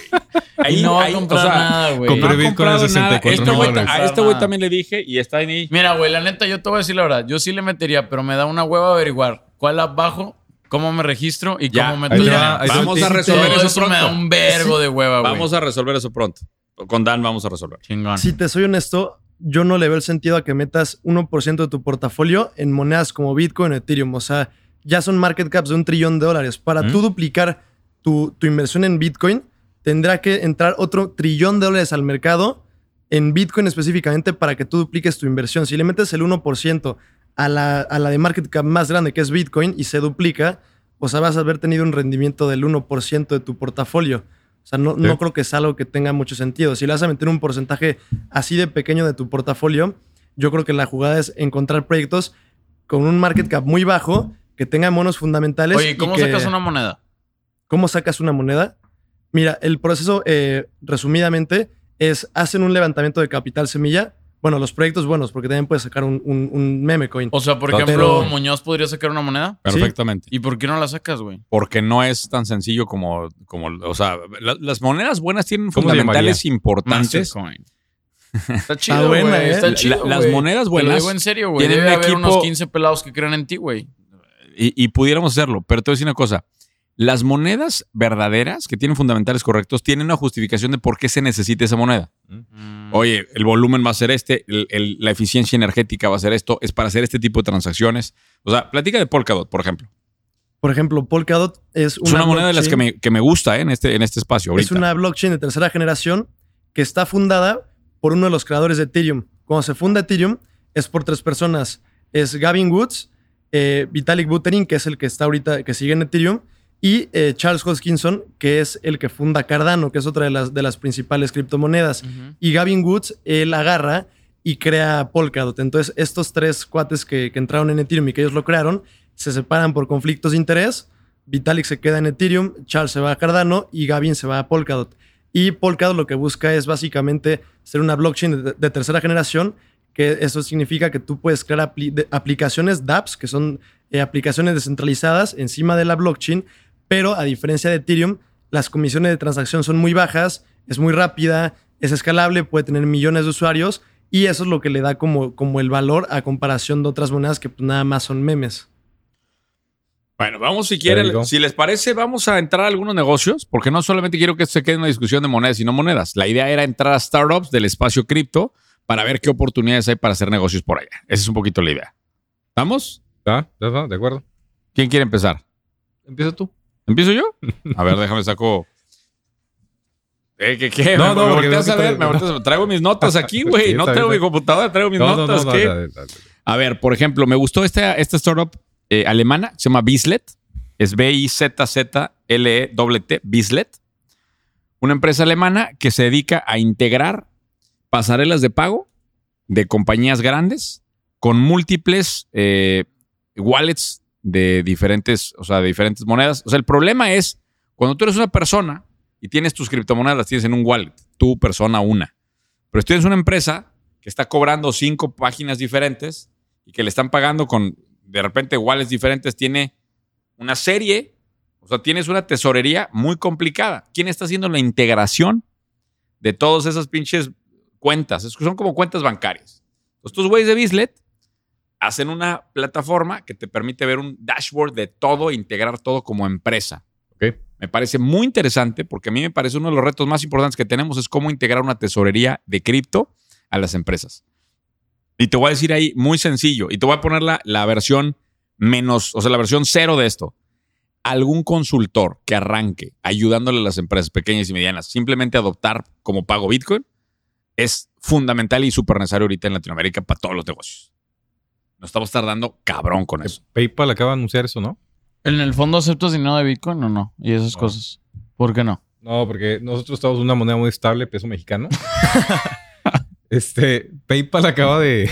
Y no va a ahí, comprar o sea, nada, güey. compré No Bitcoin a 64 nada. Este a este güey también le dije y está ahí. Mira, güey, la neta, yo te voy a decir la verdad. Yo sí le metería, pero me da una hueva averiguar cuál app bajo, cómo me registro y Ya, cómo meto ahí te dinero. va, ahí. Vamos a resolver eso eso me da pronto. un vergo de hueva, güey. Vamos a resolver eso pronto. Con Dan vamos a resolver. Chingón. Si te soy honesto, yo no le veo el sentido a que metas 1% de tu portafolio en monedas como Bitcoin o Ethereum. O sea, ya son market caps de un trillón de dólares. Para ¿Mm? tú duplicar tu, tu inversión en Bitcoin, tendrá que entrar otro trillón de dólares al mercado en Bitcoin específicamente para que tú dupliques tu inversión. Si le metes el 1% a la, a la de market cap más grande, que es Bitcoin, y se duplica, o sea, vas a haber tenido un rendimiento del 1% de tu portafolio. O sea, no, no creo que es algo que tenga mucho sentido. Si le vas a meter un porcentaje así de pequeño de tu portafolio, yo creo que la jugada es encontrar proyectos con un market cap muy bajo, que tengan monos fundamentales. Oye, y ¿cómo que- sacas una moneda? ¿Cómo sacas una moneda? Mira, el proceso, eh, resumidamente, es hacen un levantamiento de capital semilla. Bueno, los proyectos buenos, porque también puedes sacar un, un- un meme coin. O sea, por Pero- ejemplo, Muñoz podría sacar una moneda. Perfectamente. ¿Y por qué no la sacas, güey? Porque no es tan sencillo como, como o sea, la- las monedas buenas tienen ¿Cómo se fundamentales importantes. Mastercoin. [laughs] Está chido, buena, güey. ¿eh? Está La- chido, las güey. monedas Te lo buenas digo en serio, güey. tienen Debe un haber equipo- unos 15 pelados que crean en ti, güey. Y, y pudiéramos hacerlo. Pero te voy a decir una cosa. Las monedas verdaderas que tienen fundamentales correctos tienen una justificación de por qué se necesita esa moneda. Mm. Oye, el volumen va a ser este, el- el- la eficiencia energética va a ser esto, es para hacer este tipo de transacciones. O sea, platica de Polkadot, por ejemplo. Por ejemplo, Polkadot es una, es una moneda de las que me, que me gusta ¿eh? en, este, en este espacio. Ahorita. Es una blockchain de tercera generación que está fundada por uno de los creadores de Ethereum. Cuando se funda Ethereum es por tres personas. Es Gavin Woods, eh, Vitalik Buterin, que es el que está ahorita, que sigue en Ethereum, y eh, Charles Hoskinson, que es el que funda Cardano, que es otra de las, de las principales criptomonedas. Y Gavin Woods, él agarra y crea Polkadot. Entonces, estos tres cuates que, que entraron en Ethereum y que ellos lo crearon, se separan por conflictos de interés. Vitalik se queda en Ethereum, Charles se va a Cardano y Gavin se va a Polkadot. Y Polkadot lo que busca es básicamente ser una blockchain de, de tercera generación, que eso significa que tú puedes crear apli- aplicaciones dApps, que son eh, aplicaciones descentralizadas encima de la blockchain, pero a diferencia de Ethereum, las comisiones de transacción son muy bajas, es muy rápida, es escalable, puede tener millones de usuarios y eso es lo que le da como, como el valor a comparación de otras monedas que pues, nada más son memes. Bueno, vamos si quieren, si les parece, vamos a entrar a algunos negocios, porque no solamente quiero que esto se quede en una discusión de monedas, sino monedas. La idea era entrar a startups del espacio cripto para ver qué oportunidades hay para hacer negocios por allá. Esa es un poquito la idea. ¿Estamos? ¿Ah? ¿Ya está? ¿De acuerdo? ¿Quién quiere empezar? Empieza tú. ¿Empiezo yo? A ver, déjame saco. Eh, ¿Qué? qué? No, me, no, me volteas no a ver, traigo- me volteas a- Traigo mis notas aquí, güey. No traigo mi computadora, traigo mis No, no, notas. no, ¿qué? dale, dale. A ver, por ejemplo, me gustó esta, esta startup eh, alemana, se llama Bizlet. Es B-I-Z-Z-L-E-T, Bizlet. Una empresa alemana que se dedica a integrar pasarelas de pago de compañías grandes con múltiples eh, wallets de diferentes, o sea, de diferentes monedas. O sea, el problema es cuando tú eres una persona y tienes tus criptomonedas, las tienes en un wallet, tú persona una. Pero si tienes una empresa que está cobrando cinco páginas diferentes y que le están pagando con, de repente, wallets diferentes, tiene una serie O sea, tienes una tesorería muy complicada. ¿Quién está haciendo la integración de todas esas pinches cuentas? Es que son como cuentas bancarias. Estos güeyes de Bizlet hacen una plataforma que te permite ver un dashboard de todo, integrar todo como empresa. Ok. Me parece muy interesante porque a mí me parece uno de los retos más importantes que tenemos es cómo integrar una tesorería de cripto a las empresas. Y te voy a decir ahí muy sencillo y te voy a poner la, la versión menos, o sea, la versión cero de esto. Algún consultor que arranque ayudándole a las empresas pequeñas y medianas simplemente a adoptar como pago Bitcoin es fundamental y súper necesario ahorita en Latinoamérica para todos los negocios. Nos estamos tardando cabrón con eso. PayPal acaba de anunciar eso, ¿no? ¿En el fondo aceptas dinero de Bitcoin o no? Y esas No. cosas. ¿Por qué no? No, porque nosotros estamos en una moneda muy estable, peso mexicano. [laughs] este, PayPal acaba de,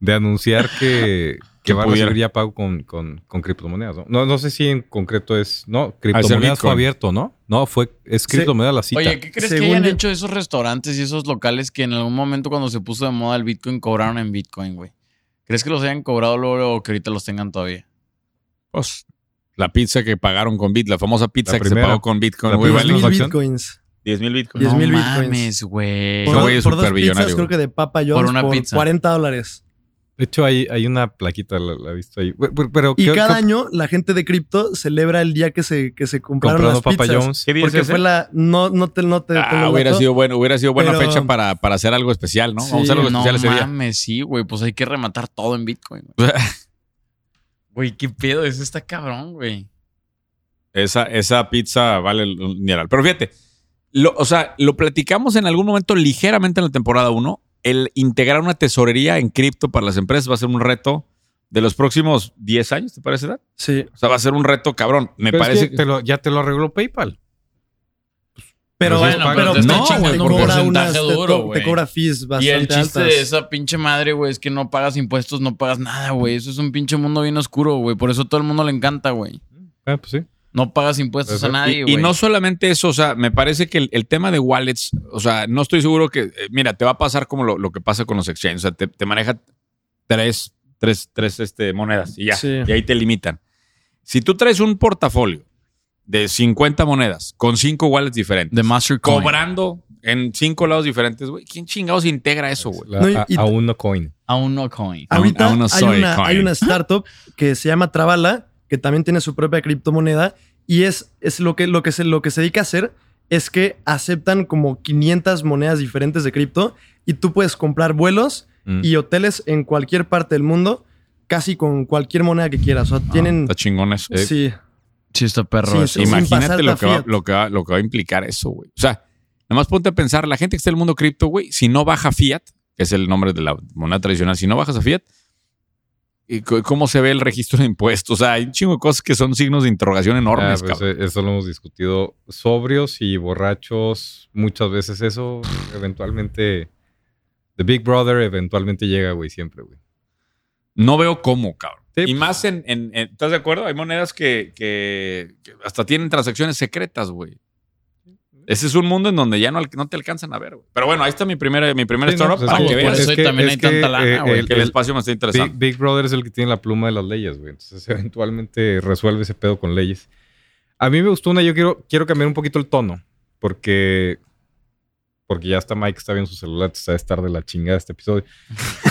de anunciar que, [laughs] que va a recibir ya pago con, con, con criptomonedas. ¿no? ¿no? no sé si en concreto es. No, ser criptomonedas fue abierto, ¿no? No, fue. Es Sí. criptomoneda la cita. Oye, ¿qué crees que hayan yo- hecho esos restaurantes y esos locales que en algún momento cuando se puso de moda el Bitcoin cobraron en Bitcoin, güey? ¿Crees que los hayan cobrado luego o que ahorita los tengan todavía? Pues la pizza que pagaron con Bit, la famosa pizza La que se pagó con Bitcoin, La primera vale 10 mil bitcoins. 10 mil Bitcoin. 10 mil no bitcoins. mames, güey. Por, güey es por dos pizzas, creo que de Papa John's Por por, una pizza. 40 dólares. De hecho, hay, hay una plaquita, la, la he visto ahí. Pero, pero Y ¿qué- cada qué- año la gente de cripto celebra el día que se, que se compraron comprando las Papa pizzas. John's. ¿Qué día es Porque fue la... No, no te, no te Ah, el hubiera sido bueno, hubiera sido buena Pero- fecha para, para hacer algo especial, ¿no? Sí, Vamos a hacer algo no especial ese día. mames, sí, güey. Pues hay que rematar todo en Bitcoin. güey. [laughs] Güey, qué pedo. Eso está cabrón, güey. Esa, esa pizza vale un dineral. Pero fíjate, lo, o sea, lo platicamos en algún momento ligeramente en la temporada 1. El integrar una tesorería en cripto para las empresas va a ser un reto de los próximos 10 años, ¿te parece? Dad? Sí. O sea, va a ser un reto cabrón. Me Pero parece que que... te lo- ya te lo arregló PayPal. Pero, Pero sí es bueno, pero no, güey, por cobra porcentaje unas, te, duro, te cobra fees Y bastante el chiste altas. de esa pinche madre, güey, es que no pagas impuestos, no pagas nada, güey. Eso es un pinche mundo bien oscuro, güey. Por eso todo el mundo le encanta, güey. Ah, pues sí. No pagas impuestos a nadie, Y, güey. y no solamente eso, o sea, me parece que el, el tema de wallets, o sea, no estoy seguro que, eh, mira, te va a pasar como lo, lo que pasa con los exchanges, o sea, te, te maneja tres, tres, tres este, monedas y ya, Sí. y ahí te limitan. Si tú traes un portafolio de 50 monedas con cinco wallets diferentes, De Mastercoin. cobrando en cinco lados diferentes, güey, ¿quién chingados integra eso, güey? No, a, a uno coin. A un no coin. Aún- Ahorita aún no hay, soy una, coin. hay una startup que se llama Travala, que también tiene su propia criptomoneda, y es, es lo, que, lo, que se, lo que se dedica a hacer es que aceptan como 500 monedas diferentes de cripto y tú puedes comprar vuelos Mm. y hoteles en cualquier parte del mundo, casi con cualquier moneda que quieras. O sea, Ah, tienen... está chingón eso. sí, Sí, está perro Sí, eso. Imagínate lo a que, va, fiat. lo, que va, lo que va a implicar eso, güey. O sea, nomás ponte a pensar, la gente que está en el mundo cripto, güey, si no baja fiat, que es el nombre de la moneda tradicional, si no bajas a fiat, ¿y ¿cómo se ve el registro de impuestos? O sea, hay un chingo de cosas que son signos de interrogación Ah, enormes, pues, cabrón. eh, eso lo hemos discutido. Sobrios y borrachos, muchas veces eso eventualmente. The Big Brother eventualmente llega, güey, siempre, güey. No veo cómo, cabrón. Sí, y pues. más en, en- en- ¿Estás de acuerdo? Hay monedas que, que- que hasta tienen transacciones secretas, güey. Ese es un mundo en donde ya no, no te alcanzan a ver, güey. Pero bueno, ahí está mi primera, mi primera Sí, no, startup pues, para es que que- veas por eso es que- también es hay que, tanta lana, eh, güey. el- que el el- espacio me está Big. Big Brother es el que tiene la pluma de las leyes, güey. Entonces, [laughs] eventualmente resuelve ese pedo con leyes. A mí me gustó una, yo quiero, quiero cambiar un poquito el tono, porque, porque ya está Mike, está bien su celular, está de estar de la chingada este episodio.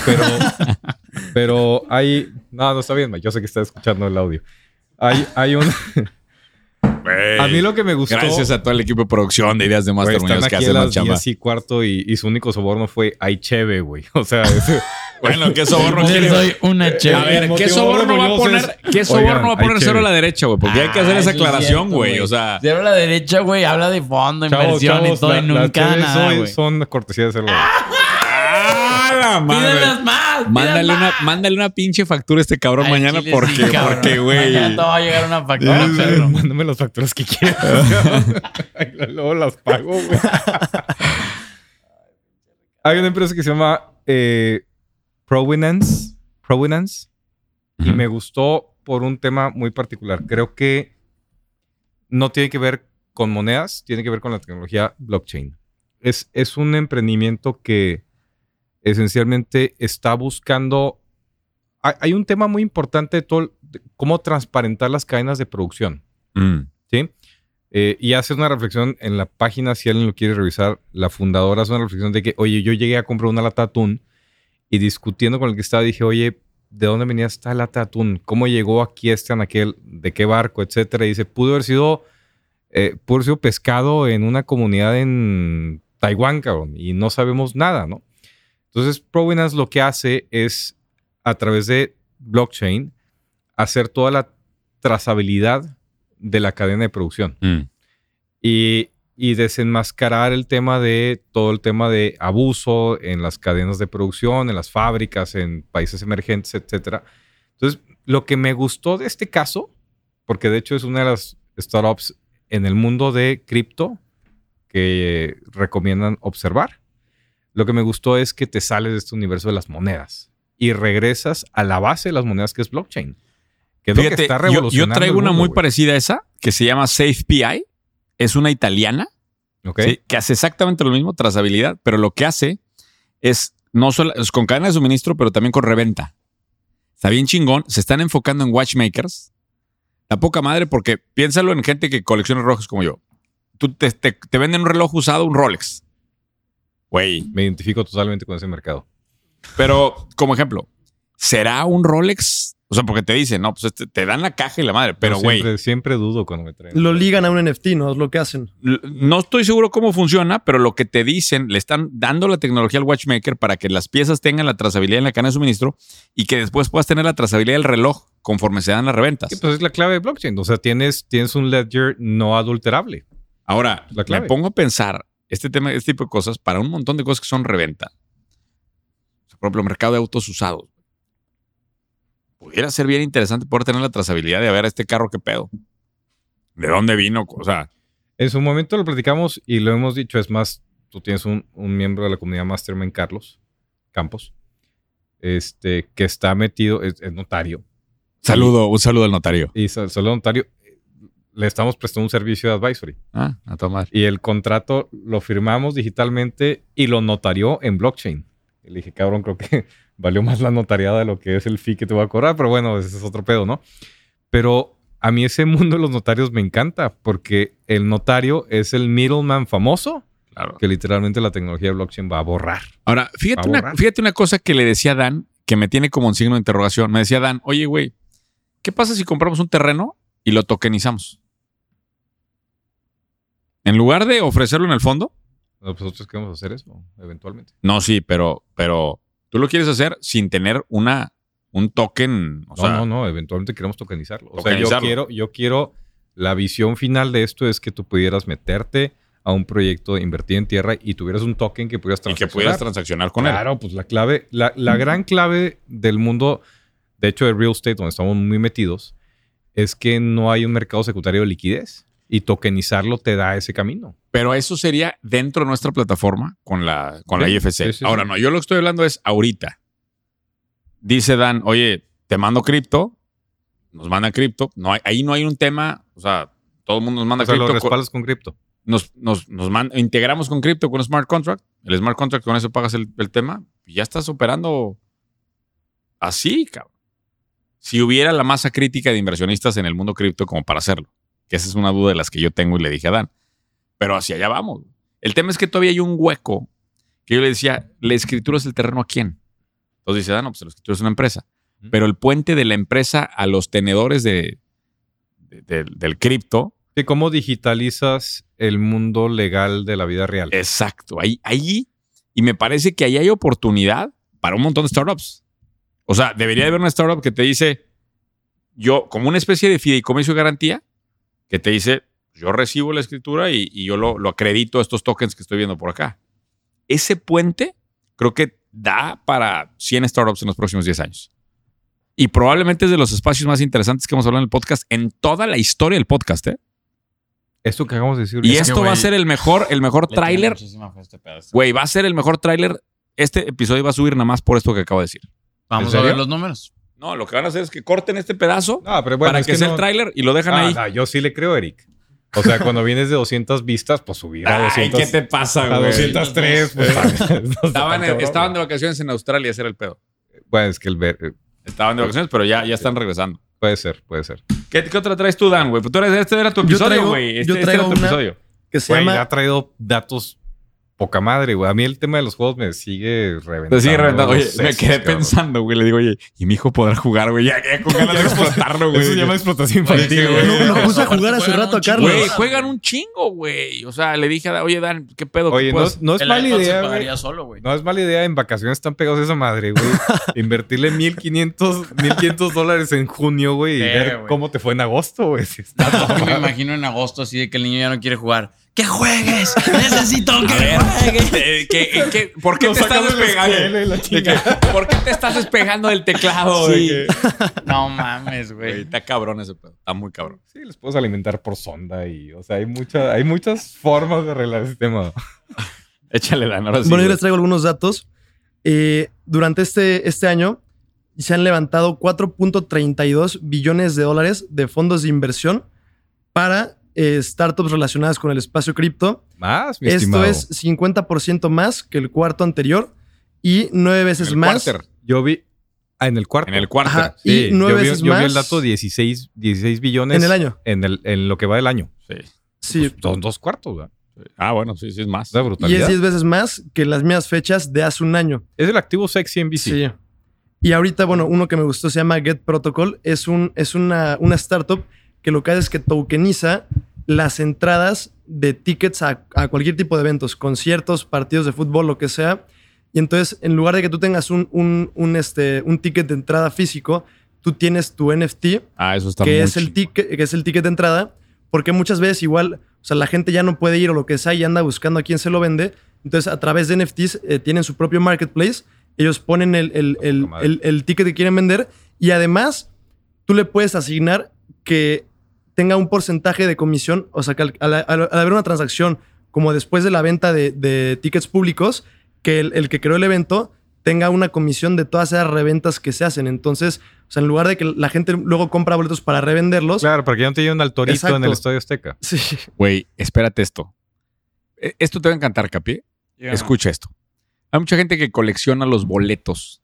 Pero, [laughs] pero hay, no, no está bien, Mike, yo sé que está escuchando el audio. Hay, hay un, [laughs] A mí lo que me gustó. Gracias a todo el equipo de producción de Ideas de Master están Muñoz que hacen la chamba. 10 y cuarto y, y su único soborno fue ay cheve, güey. [laughs] O sea, es- [laughs] Bueno, ¿qué soborno quiere? doy una chévere. A ver, ¿qué soborno va a poner? es- ¿Qué soborno Oigan, va a poner cero a la derecha, güey? Porque hay que hacer Ah, esa aclaración, güey. O sea, Cero a la derecha, güey, habla de fondo, chavos, inversión y todo, la- y nunca nada, güey. son cortesía de celular. ¡Ah, [laughs] Pídelas más, Mándale una, más. mándale una pinche factura a este cabrón Ay, mañana chile, porque, sí, cabrón. porque, güey. Mañana te va a llegar una factura. Mándame las facturas que quieras. [laughs] Luego las pago, güey. [laughs] Hay una empresa que se llama eh, Provenance. Provenance. Y me gustó por un tema muy particular. Creo que no tiene que ver con monedas, tiene que ver con la tecnología blockchain. Es, es un emprendimiento que esencialmente está buscando... Hay, un tema muy importante de todo, de cómo transparentar las cadenas de producción. Mm. ¿sí? Eh, y hace una reflexión en la página, si alguien lo quiere revisar, la fundadora hace una reflexión de que, oye, yo llegué a comprar una lata de atún y discutiendo con el que estaba dije, oye, ¿de dónde venía esta lata de atún? ¿Cómo llegó aquí este en aquel? ¿De qué barco? Etcétera. Y dice, pudo haber sido, eh, pudo haber sido pescado en una comunidad en Taiwán, cabrón, y no sabemos nada, ¿no? Entonces, Provenance lo que hace es, a través de blockchain, hacer toda la trazabilidad de la cadena de producción Mm. y, y desenmascarar el tema de todo el tema de abuso en las cadenas de producción, en las fábricas, en países emergentes, etcétera. Entonces, lo que me gustó de este caso, porque de hecho es una de las startups en el mundo de cripto que recomiendan observar, lo que me gustó es que te sales de este universo de las monedas y regresas a la base de las monedas que es blockchain. Que es lo que está yo- revolucionando yo, traigo el una muy parecida a esa que se llama SafePI. Es una italiana que hace exactamente lo mismo, trazabilidad, pero lo que hace es no solo es con cadena de suministro, pero también con reventa. Está bien chingón. Se están enfocando en watchmakers. La poca madre, porque piénsalo en gente que colecciona relojes como yo. Tú te, te- te venden un reloj usado, un Rolex. Güey. Me identifico totalmente con ese mercado. Pero, como ejemplo, ¿será un Rolex? O sea, porque te dicen, no, pues este- te dan la caja y la madre. Pero, güey, Siempre, siempre dudo cuando me traen. Lo ligan a un NFT, ¿no? Es lo que hacen. No estoy seguro cómo funciona, pero lo que te dicen, le están dando la tecnología al watchmaker para que las piezas tengan la trazabilidad en la cadena de suministro y que después puedas tener la trazabilidad del reloj conforme se dan las reventas. Sí, pues es la clave de blockchain. O sea, tienes, tienes un ledger no adulterable. Ahora, la clave. me pongo a pensar este tema, este tipo de cosas para un montón de cosas que son reventa. Por ejemplo, el mercado de autos usados. Pudiera ser bien interesante poder tener la trazabilidad de a ver este carro qué pedo. ¿De dónde vino? O sea, En su momento lo platicamos y lo hemos dicho. Es más, tú tienes un, un miembro de la comunidad Mastermind, Carlos Campos, este, que está metido, es, es notario. saludo, un saludo al notario. Y sa- solo notario, le estamos prestando un servicio de advisory. Ah, a tomar. Y el contrato lo firmamos digitalmente y lo notarió en blockchain. Y le dije, cabrón, creo que [laughs] valió más la notariada de lo que es el fee que te voy a cobrar, pero bueno, ese es otro pedo, ¿no? Pero a mí ese mundo de los notarios me encanta porque el notario es el middleman famoso Claro. que literalmente la tecnología de blockchain va a borrar. Ahora, fíjate una, fíjate una cosa que le decía a Dan, que me tiene como un signo de interrogación. Me decía Dan, oye, güey, ¿qué pasa si compramos un terreno y lo tokenizamos? En lugar de ofrecerlo en el fondo, pues Nosotros queremos hacer eso, eventualmente. no, sí, pero, pero tú lo quieres hacer sin tener una, un token. O no, sea, no, no, eventualmente queremos tokenizarlo. O sea, yo quiero, yo quiero, la visión final de esto es que tú pudieras meterte a un proyecto, invertir en tierra y tuvieras un token que pudieras y que transaccionar. pudieras transaccionar con él. Claro, pues la clave, la, la gran clave del mundo, de hecho, de real estate, donde estamos muy metidos, es que no hay un mercado secundario de liquidez y tokenizarlo te da ese camino. Pero eso sería dentro de nuestra plataforma con la, con la IFC. sí, sí, Ahora, no, yo lo que estoy hablando es ahorita. Dice Dan, oye, te mando cripto, nos manda cripto. No hay- ahí no hay un tema, o sea, todo el mundo nos manda O sea, lo cripto. co- respaldas con cripto. Nos, nos, nos man- integramos con cripto, con smart contract. El smart contract, con eso pagas el, el tema. Y ya estás operando así, cabrón. Si hubiera la masa crítica de inversionistas en el mundo cripto como para hacerlo. Que esa es una duda de las que yo tengo y le dije a Dan. Pero hacia allá vamos. El tema es que todavía hay un hueco que yo le decía, ¿la escritura es el terreno a quién? Entonces dice, Dan, no, pues la escritura es una empresa. Pero el puente de la empresa a los tenedores de, de- del- del cripto, Sí, ¿Cómo digitalizas el mundo legal de la vida real? exacto, ahí, ahí, y me parece que ahí hay oportunidad para un montón de startups. O sea, debería de haber una startup que te dice, yo, como una especie de fideicomiso de garantía, que te dice, yo recibo la escritura y, y yo lo, lo acredito a estos tokens que estoy viendo por acá. Ese puente creo que da para 100 startups en los próximos 10 años. Y probablemente es de los espacios más interesantes que hemos hablado en el podcast, en toda la historia del podcast. ¿eh? Esto que acabamos de decir. Y que, esto va a ser el mejor, el mejor tráiler. muchísima fe a este pedazo. Güey, va a ser el mejor tráiler. Este episodio va a subir nada más por esto que acabo de decir. Vamos ¿En a ver los números. No, lo que van a hacer es que corten este pedazo No, pero bueno, para es que, sea no- el tráiler y lo dejan Ah, ahí. no, yo sí le creo, Eric. O sea, cuando vienes de 200 vistas, pues subir a 200. pasa, a 203, pues, [laughs] Estaban, estaban de vacaciones en Australia, ese era el pedo. Bueno, es que el ver, eh, Estaban de vacaciones, pero ya, ya están regresando. puede ser, puede ser. ¿Qué, qué otra traes tú, Dan, güey? Pues tú eres, este era tu episodio, güey. Este, yo este traigo era tu una- episodio. Que se Güey, llama. ha traído datos poca madre, güey. A mí el tema de los juegos me sigue reventando. Te sigue reventando. Oye, me quedé cabrón. pensando, güey. Le digo, oye, ¿y mi hijo podrá jugar, güey? Ya, ya con [laughs] ganas de explotarlo, güey. Eso se llama explotación infantil, güey. No, no puse a jugar hace rato a. Carlos. Güey, juegan un chingo, güey. O sea, le dije, a- oye, Dan, ¿qué pedo? ¿Qué Oye, no, es- no es mala idea, güey. pagaría solo, güey. No es mala idea, en vacaciones están pegados a esa madre, güey. [laughs] Invertirle 1500, 1500 dólares en junio, güey, y ver cómo te fue en agosto, güey. [laughs] Me imagino en agosto así de que el niño ya no quiere jugar. ¡Que juegues! ¡Necesito que ver, juegues! eh, ¿qué- qué- ¿por qué te estás la despegando? la De que, ¿Por qué te estás despegando del teclado? Sí. De que- [laughs] No mames, Güey, está cabrón ese pedo. Está muy cabrón. Sí, los puedes alimentar por sonda y, o sea, hay, mucha, hay muchas formas de arreglar el sistema. [laughs] Échale, Dan, ahora sí. bueno, yo les traigo algunos datos. Eh, durante este, este año se han levantado 4.32 billones de dólares de fondos de inversión para eh, startups relacionadas con el espacio cripto. Más, mi Esto estimado. es 50% más que el cuarto anterior y nueve veces El más. quarter. Yo vi... Ah, en el cuarto. En el cuarto. Ajá, Sí, y nueve yo vi, veces yo vi más el dato 16, 16 billones. en el año. En, el, en lo que va del año. Sí. Sí. Son dos cuartos, ¿verdad? Ah, bueno, sí, sí, es más. Y es brutalidad. 10 veces más que las mismas fechas de hace un año. Es el activo sexy en VC. Sí. Y ahorita, bueno, uno que me gustó se llama Get Protocol. Es, un, es una, una startup que lo que hace es que tokeniza las entradas de tickets a, a cualquier tipo de eventos, conciertos, partidos de fútbol, lo que sea. Y entonces, en lugar de que tú tengas un, un, un, este, un ticket de entrada físico, tú tienes tu NFT, Ah, eso está que es, el ticket, que es el ticket de entrada, porque muchas veces igual, o sea, la gente ya no puede ir o lo que sea y anda buscando a quién se lo vende. Entonces, a través de NFTs eh, tienen su propio marketplace, ellos ponen el, el- el- el ticket que quieren vender y además tú le puedes asignar que tenga un porcentaje de comisión, o sea, que al, al- al- al haber una transacción como después de la venta de, de tickets públicos, que el, el que creó el evento tenga una comisión de todas esas reventas que se hacen. Entonces, o sea, en lugar de que la gente luego compra boletos para revenderlos, Claro, para que ya no te lleven al torito Exacto. en el Estadio Azteca. sí, Güey, espérate esto. Eh, Esto te va a encantar, Capi. Escucha esto. Hay mucha gente que colecciona los boletos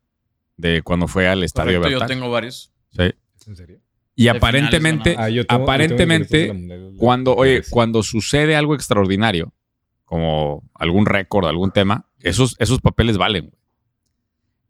de cuando fue al estadio Correcto, yo tengo varios. Sí. ¿En serio? Y aparentemente, Ah, tengo- aparentemente, cuando, oye, cuando sucede algo extraordinario, como algún récord, algún tema, esos, esos papeles valen. güey.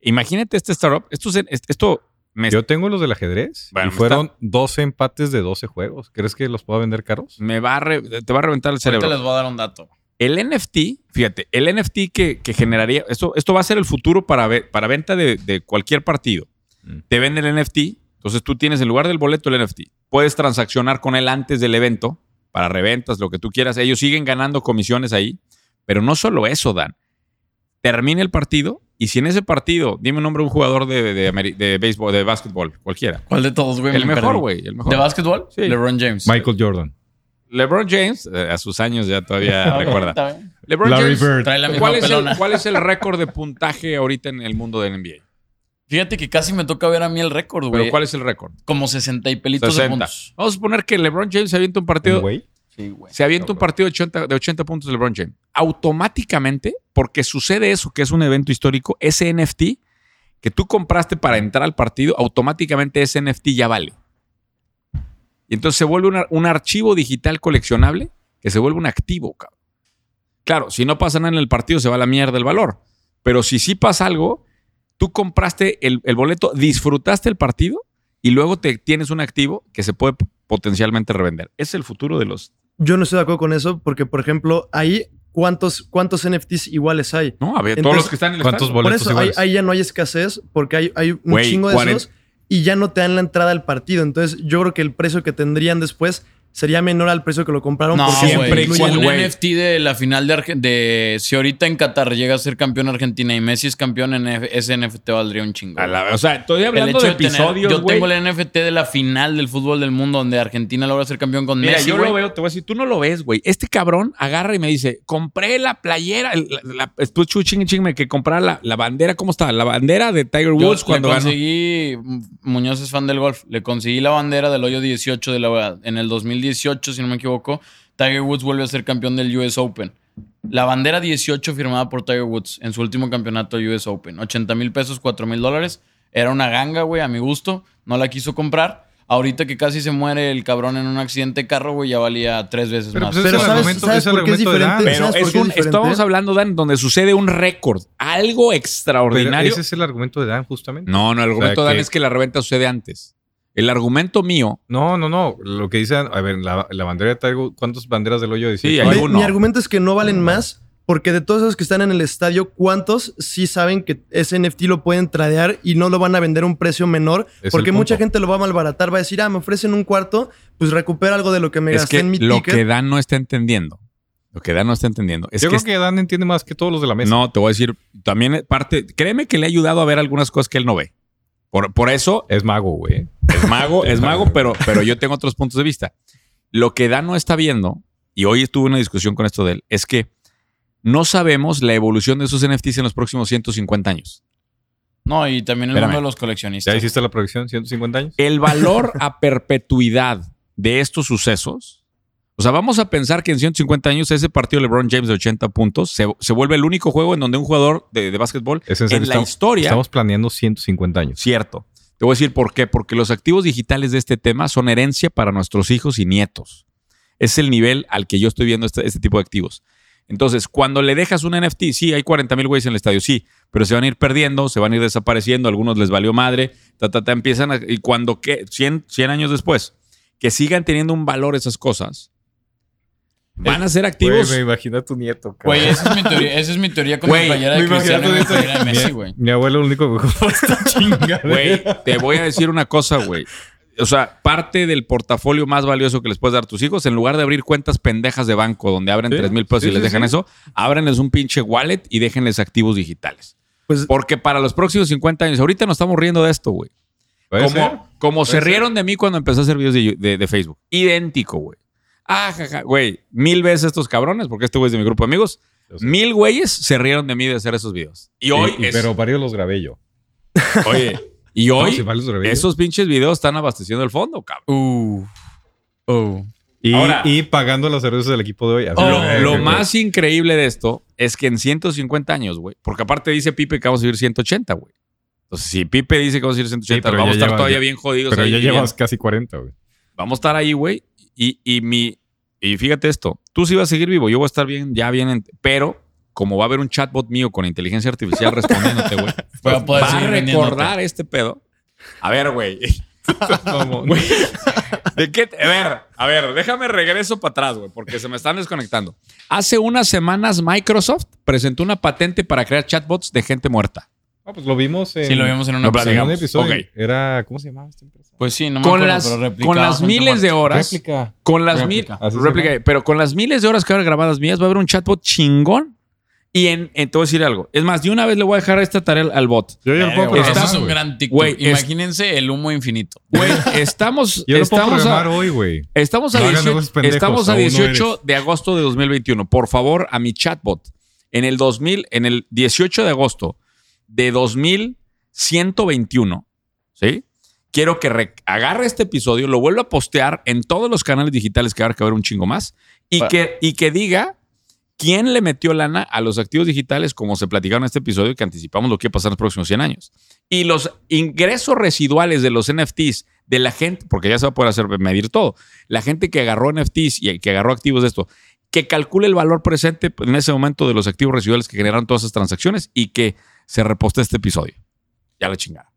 Imagínate este startup. Esto, es- esto me, Yo tengo los del ajedrez Bueno, y fueron 12 empates de 12 juegos. ¿Crees que los puedo vender caros? me va a re- te va a reventar el Ahorita cerebro. les voy a dar un dato. El NFT, fíjate, el NFT que, que generaría, esto, esto va a ser el futuro para, ve- para venta de, de cualquier partido. Mm. Te venden el NFT, entonces tú tienes en lugar del boleto el NFT. Puedes transaccionar con él antes del evento para reventas, lo que tú quieras. Ellos siguen ganando comisiones ahí, pero no solo eso, Dan. Termina el partido y si en ese partido, dime un nombre de un jugador de, de, Ameri- de béisbol, de básquetbol, cualquiera. ¿Cuál de todos, güey? El Me mejor, güey, el mejor. ¿De básquetbol? Sí. LeBron James. Michael Jordan. LeBron James, eh, a sus años ya todavía [laughs] recuerda. LeBron Larry James, Bird. ¿Cuál es, el, cuál es el récord de puntaje ahorita en el mundo del NBA? Fíjate que casi me toca ver a mí el récord, Pero güey. ¿cuál es el récord? Como 60 y pelitos 60. de puntos. Vamos a suponer que LeBron James se avienta un partido, ¿Un güey? Sí, güey. se avienta un partido de 80, de 80 puntos de LeBron James. Automáticamente, porque sucede eso, que es un evento histórico, ese NFT que tú compraste para entrar al partido, automáticamente ese NFT ya vale. Y entonces se vuelve una- un archivo digital coleccionable que se vuelve un activo, cabrón. Claro, si no pasa nada en el partido, se va a la mierda el valor. Pero si sí pasa algo, tú compraste el, el boleto, disfrutaste el partido y luego te tienes un activo que se puede potencialmente revender. Es el futuro de los. yo no estoy de acuerdo con eso porque, por ejemplo, ahí, ¿cuántos, cuántos NFTs iguales hay? No, a ver, todos los que están en el ¿cuántos estadio. Por boletos eso, ahí, iguales? ahí ya no hay escasez porque hay, hay un chingo de 40. esos y ya no te dan la entrada al partido. Entonces, yo creo que el precio que tendrían después sería menor al precio que lo compraron. No, porque siempre cuando- un. NFT de la final de, Arge- de... Si ahorita en Qatar llega a ser campeón Argentina y Messi es campeón, en F- ese NFT valdría un chingo. A la- o sea, estoy El hablando hecho de tener- episodios, yo tengo el NFT de la final del fútbol del mundo donde Argentina logra ser campeón con Mira, Messi, yo lo veo, te voy a decir, tú no lo ves, güey. Este cabrón agarra y me dice, compré la playera, la, la, después chu, ching, ching, me que comprar la, la bandera, ¿cómo está? La bandera de Tiger Yo Woods cuando le ganó. conseguí, Muñoz es fan del golf, le conseguí la bandera del hoyo 18 de la, en el 2018, si no me equivoco. Tiger Woods vuelve a ser campeón del US Open. La bandera 18 firmada por Tiger Woods en su último campeonato de US Open. 80 mil pesos, 4 mil dólares. Era una ganga, güey, a mi gusto. No la quiso comprar. Ahorita que casi se muere el cabrón en un accidente de carro, güey, ya valía tres veces Pero más. pues Pero ¿sabes- sabes por qué es diferente? Pero ¿Sabes por es un, diferente? estamos hablando, Dan, donde sucede un récord, algo Pero extraordinario. ese es el argumento de Dan, justamente. No, no, el argumento O sea, de Dan que- es que la reventa sucede antes. El argumento mío, No, no, no. Lo que dice, a ver, la, la bandera de Tiger, ¿cuántas banderas del hoyo de Sí, 18? hay Mi, uno. mi argumento es que no valen más porque de todos esos que están en el estadio, ¿cuántos sí saben que ese NFT lo pueden tradear y no lo van a vender a un precio menor? Es porque mucha gente lo va a malbaratar, va a decir, ah, me ofrecen un cuarto, pues recupera algo de lo que me es gasté que en mi lo ticket. que Dan no está entendiendo. Lo que Dan no está entendiendo. Es Yo que, creo que Dan entiende más que todos los de la mesa. no, te voy a decir, también parte, créeme que le ha ayudado a ver algunas cosas que él no ve. Por, por eso Es mago, güey. Es mago, es mago, pero, pero yo tengo otros puntos de vista. Lo que Dan no está viendo, y hoy estuve en una discusión con esto de él, es que no sabemos la evolución de esos NFTs en los próximos 150 años. No, y también el Espérame. mundo de los ¿Ya coleccionistas. hiciste la proyección? ¿150 años? El valor a perpetuidad de estos sucesos. O sea, vamos a pensar que en 150 años ese partido de LeBron James de 80 puntos se, se vuelve el único juego en donde un jugador de, de básquetbol Es en la estamos- historia Estamos planeando 150 años. Cierto. Te voy a decir por qué. Porque los activos digitales de este tema son herencia para nuestros hijos y nietos. Es el nivel al que yo estoy viendo este, este tipo de activos. Entonces, cuando le dejas un NFT, sí, hay 40 mil güeyes en el estadio, sí, pero se van a ir perdiendo, se van a ir desapareciendo, a algunos les valió madre, ta, ta, ta, empiezan a, y cuando, ¿qué? 100, 100 años después, que sigan teniendo un valor esas cosas, van a ser activos. Güey, me imagino a tu nieto, cabrón. Güey, esa es mi teoría, esa es mi teoría con Güey, mi playera de Cristiano y mi playera de Messi, güey. Mi abuelo lo único que jugó esta [laughs] chingada. Güey, te voy a decir una cosa, güey. O sea, parte del portafolio más valioso que les puedes dar a tus hijos, en lugar de abrir cuentas pendejas de banco donde abren Sí, 3 mil pesos sí, y les sí, dejan sí. eso, ábrenles un pinche wallet y déjenles activos digitales. Pues Porque para los próximos 50 años, ahorita nos estamos riendo de esto, güey. Como, como se ser. rieron de mí cuando empecé a hacer videos de, de- de Facebook. Idéntico, güey. Ah, jaja, güey. Mil veces estos cabrones, porque este güey es de mi grupo de amigos. Mil güeyes se rieron de mí de hacer esos videos. Y hoy, Y- y- es- Pero varios los grabé yo. [laughs] oye, y hoy sí, varios los grabé yo. esos pinches videos están abasteciendo el fondo, cabrón. Uh. Uh. Y, Ahora- y pagando las cervezas del equipo de hoy. Así Lo, que- lo que- más increíble de esto es que en 150 años, güey, porque aparte dice Pipe que vamos a vivir 180, güey. Entonces, si Pipe dice que vamos a vivir 180, pero vamos a ya estar lleva- todavía ya- bien jodidos. Pero ahí ya viviendo. llevas casi 40, güey. Vamos a estar ahí, güey. Y, y mi. Y fíjate esto, tú sí vas a seguir vivo, yo voy a estar bien, ya bien, en- pero como va a haber un chatbot mío con inteligencia artificial respondiéndote, güey, [laughs] poder va a recordar este pedo. A ver, güey. [laughs] [laughs] ¿De qué? A ver, a ver, déjame regreso para atrás, güey, porque se me están desconectando. Hace unas semanas Microsoft presentó una patente para crear chatbots de gente muerta. Ah, pues lo vimos en, Sí, lo vimos en una No, en un episodio. ok. Era, ¿cómo se llamaba esta empresa? Pues sí, no me Con acuerdo, las, pero con las miles de horas. Réplica. Con las mil. Réplica. Se réplica, pero con las miles de horas que ahora grabadas mías va a haber un chatbot chingón. Y en, en- te voy a decir algo. Es más, de una vez le voy a dejar esta tarea al, al bot. Yo ya lo Eh, puedo güey, programar, Eso es un gran TikTok. Güey, es- Imagínense el humo infinito. Güey, estamos, Yo lo puedo estamos, programar a, hoy, güey. estamos, a No hagan 18, nuevos pendejos, estamos a aún no 18 eres. de agosto de 2021. Por favor, a mi chatbot. En el 2000, en el 18 de agosto de 2121, ¿sí? Quiero que re- agarre este episodio, lo vuelva a postear en todos los canales digitales que ahora que haber un chingo más y que, y que diga quién le metió lana a los activos digitales como se platicaron en este episodio que anticipamos lo que va a pasar en los próximos 100 años. Y los ingresos residuales de los NFTs de la gente, porque ya se va a poder hacer medir todo, la gente que agarró NFTs y que agarró activos de esto, que calcule el valor presente en ese momento de los activos residuales que generaron todas esas transacciones y que se reposte este episodio. Ya la chingada.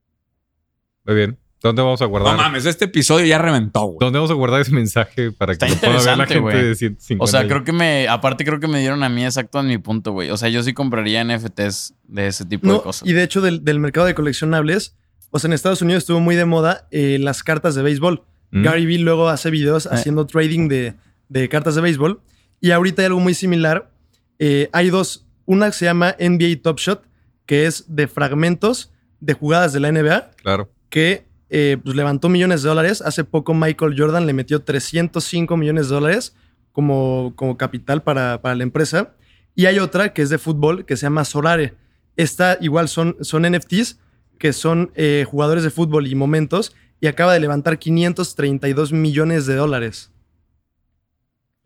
Muy bien. ¿Dónde vamos a guardar? No mames, este episodio ya reventó, güey. ¿Dónde vamos a guardar ese mensaje para que Está lo pueda ver la gente güey. de 150 O sea, años? creo que me. Aparte, creo que me dieron a mí exacto en mi punto, güey. O sea, yo sí compraría NFTs de ese tipo de cosas. y de hecho del, del mercado de coleccionables, o sea, en Estados Unidos estuvo muy de moda eh, las cartas de béisbol. Mm. Gary Vee luego hace videos Eh. haciendo trading de, de cartas de béisbol. Y ahorita hay algo muy similar. Eh, hay dos. Una que se llama NBA Top Shot, que es de fragmentos de jugadas de la NBA, Claro. que eh, pues levantó millones de dólares. Hace poco Michael Jordan le metió 305 millones de dólares como, como capital para, para la empresa. Y hay otra que es de fútbol que se llama Solare. Esta igual son, son NFTs que son eh, jugadores de fútbol y momentos y acaba de levantar 532 millones de dólares.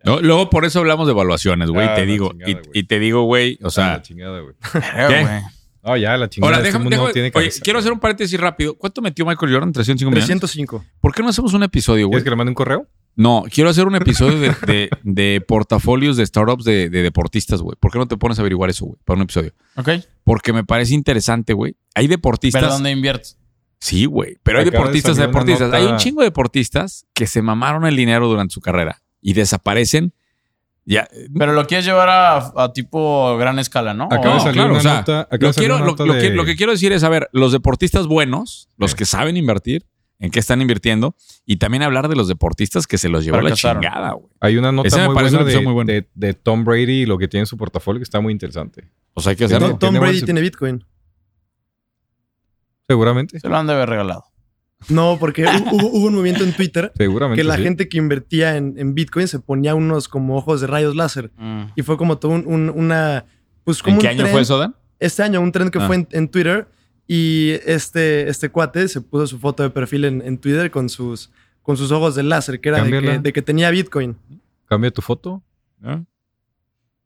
No, luego por eso hablamos de evaluaciones, güey. Ah, te digo, chingada, y, te digo, güey, o Ah, sea, la chingada, güey. [laughs] No, ya, la chingada. Ahora, este déjame, mundo déjame- no tiene oye, quiero hacer un paréntesis rápido. ¿Cuánto metió Michael Jordan? 305 millones. 305. ¿Por qué no hacemos un episodio, güey? ¿Quieres que le mande un correo? No, quiero hacer un episodio de, [laughs] de- de portafolios de startups de, de deportistas, güey. ¿Por qué no te pones a averiguar eso, güey? Para un episodio. Ok. Porque me parece interesante, güey. Hay deportistas. ¿Pero dónde inviertes? Sí, güey. Pero hay deportistas de deportistas. nota- Hay un chingo de deportistas que se mamaron el dinero durante su carrera y desaparecen. Ya, Pero lo quieres llevar a, a tipo gran escala, ¿no? Acaba de salir una nota. lo, que, quiero decir es, a ver, los deportistas buenos, los Sí. que saben invertir, en qué están invirtiendo, y también hablar de los deportistas que se los llevó la chingada, güey. Hay una nota muy buena, de, muy bueno. de- de Tom Brady y lo que tiene en su portafolio que está muy interesante. O sea, hay que hacerlo. Tom Brady tiene Bitcoin. Seguramente. Se lo han de haber regalado. No, porque hu- hubo, hubo un movimiento en Twitter [laughs] Seguramente. que la sí. gente que invertía en, en Bitcoin se ponía unos como ojos de rayos láser. Mm. Y fue como todo un- un- una... Pues como ¿En qué un año trend. fue eso, Dan? Este año, un trend que Ah. fue en, en Twitter. Y este, este cuate se puso su foto de perfil en, en Twitter con sus, con sus ojos de láser, que era de que, de que tenía Bitcoin. Cambia tu foto ¿No?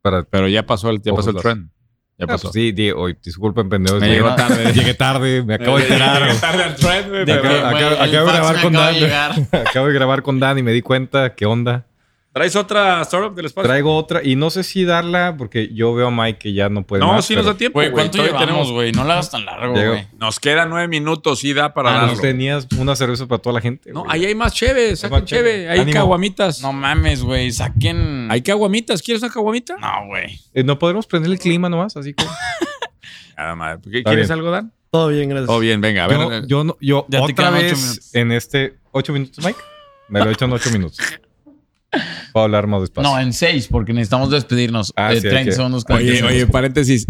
para. Pero ya pasó el, ya pasó el láser. trend. Ya Ah, pasó. pues sí, di- hoy, disculpen, pendejos. Me llegué, tarde. [laughs] llegué tarde, me acabo de enterar. Llegué tarde al que, acabo- acabo- acabo de grabar con Dan. [laughs] Acabo de grabar con Dan y me di cuenta qué onda. ¿Traes otra startup del espacio? Traigo otra y no sé si darla porque yo veo a Mike que ya no puede no, más. sí nos da tiempo. Güey, güey. ¿cuánto Todavía llevamos, güey? No la hagas tan largo, Llego. güey. Nos quedan nueve minutos y da para Ah, darlo. no tenías una cerveza para toda la gente. No, güey. ahí hay más chévere, saquen más chévere. chévere. Hay Ánimo. caguamitas. No mames, güey. Saquen. Hay caguamitas. ¿Quieres una caguamita? No, güey. Eh, no podemos prender el clima nomás, así como. [laughs] Nada más. ¿Qué- Está ¿Quieres bien. algo, Dan? Todo bien, gracias. Todo bien, venga, a ver. yo, yo, no- yo Ya te otra vez en este. ¿Ocho minutos, Mike? Me lo he hecho en ocho minutos. [laughs] Puedo hablar más despacio. No, en seis, porque necesitamos despedirnos. Ah, Eh, sí, hay 30 que- segundos. Oye, 40 oye, segundos. paréntesis.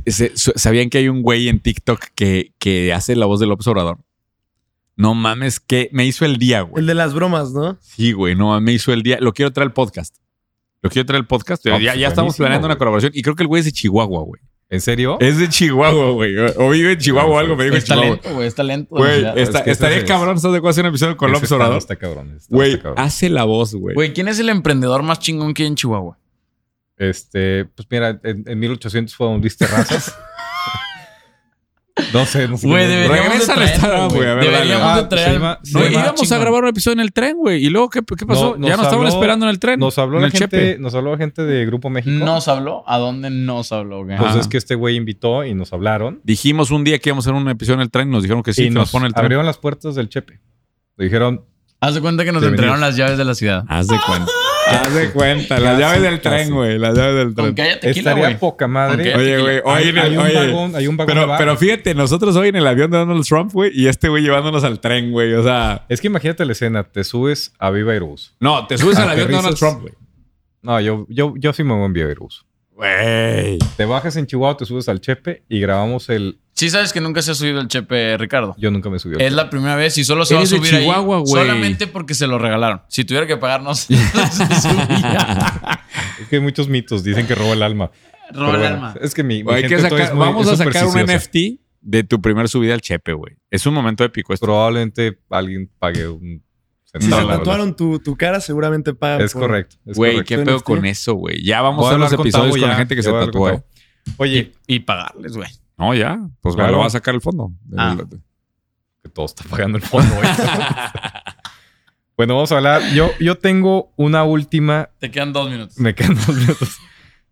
¿Sabían que hay un güey en TikTok que, que hace la voz de López Obrador? No mames, que me hizo el día, güey. El de las bromas, ¿no? Sí, güey, no, me hizo el día. Lo quiero traer al podcast. Lo quiero traer al podcast. Ah, ya pues, ya estamos planeando una colaboración y creo que el güey es de Chihuahua, güey. ¿En serio? Es de Chihuahua, güey. O vive en Chihuahua o algo, me dijo Es Chihuahua. talento, güey. Es talento. Güey, está- Es que estaría es- cabrón, ¿sabes de cuál hacer un episodio con López está- Obrador? Está cabrón. Güey, hace la voz, güey. Güey, ¿quién es el emprendedor más chingón que hay en Chihuahua? Este, pues mira, en, en 1800 fue un Luis Terrazas. [laughs] no sé, no sé. Güey, deberíamos Regresa de al traerlo, estado, güey, Deberíamos de Ah, traer. se llama- al- se No, llama- más íbamos a grabar un episodio en el tren, güey. ¿Y luego qué, qué pasó? No, ya nos estaban esperando en el tren. Nos habló en la el gente, Chepe. nos habló la gente de Grupo México. ¿Nos habló? ¿A dónde nos habló? güey? Pues Ajá. es que este güey invitó y nos hablaron. Dijimos un día que íbamos a hacer un episodio en el tren. Nos dijeron que sí, y que nos nos pone el tren. abrieron las puertas del Chepe. Le dijeron, Haz de cuenta que nos entregaron las llaves de la ciudad. Haz de cuenta. [laughs] Haz de cuenta. Las llaves del tren, güey. Las llaves del tren. que haya tequila, estaría güey. poca madre. Oye, güey. Hay, Hoy en hay el- un oye, vagón, hay un vagón de Pero, fíjate, nosotros hoy en el avión de Donald Trump, güey, y este güey llevándonos al tren, güey. O sea, Es que imagínate la escena, te subes a Viva Aerobús. no, te subes al avión de Donald Aterrizas- Trump, güey. No, yo, yo, yo sí me voy en Viva Aerobús. Güey. Te bajas en Chihuahua, te subes al Chepe y grabamos el... Sí sabes que nunca se ha subido el chepe, Ricardo. Yo nunca me subí al Es la primera vez y solo se va a subir ahí Chihuahua, güey. solamente porque se lo regalaron. Si tuviera que pagarnos, [laughs] se subía. Es que hay muchos mitos, dicen que roba el alma. Roba el alma. Es que mi, mi Güey, hay que gente todavía sacar- es muy- vamos es a sacar un supersticiosa. NFT de tu primer subida al Chepe, güey. Es un momento épico esto. Probablemente alguien pague un Si se tatuaron tu, tu cara, seguramente pagan. Es por- correcto. Güey, qué pedo con eso, güey. Ya vamos Voy a los con episodios con la gente que se. Tavo. Oye, Y pagarles, güey. No, ya. Pues me Claro. lo va a sacar el fondo. Ah. que todo está pagando el fondo. güey. [laughs] bueno, vamos a hablar. Yo, yo tengo una última Te quedan dos minutos. Me quedan dos minutos.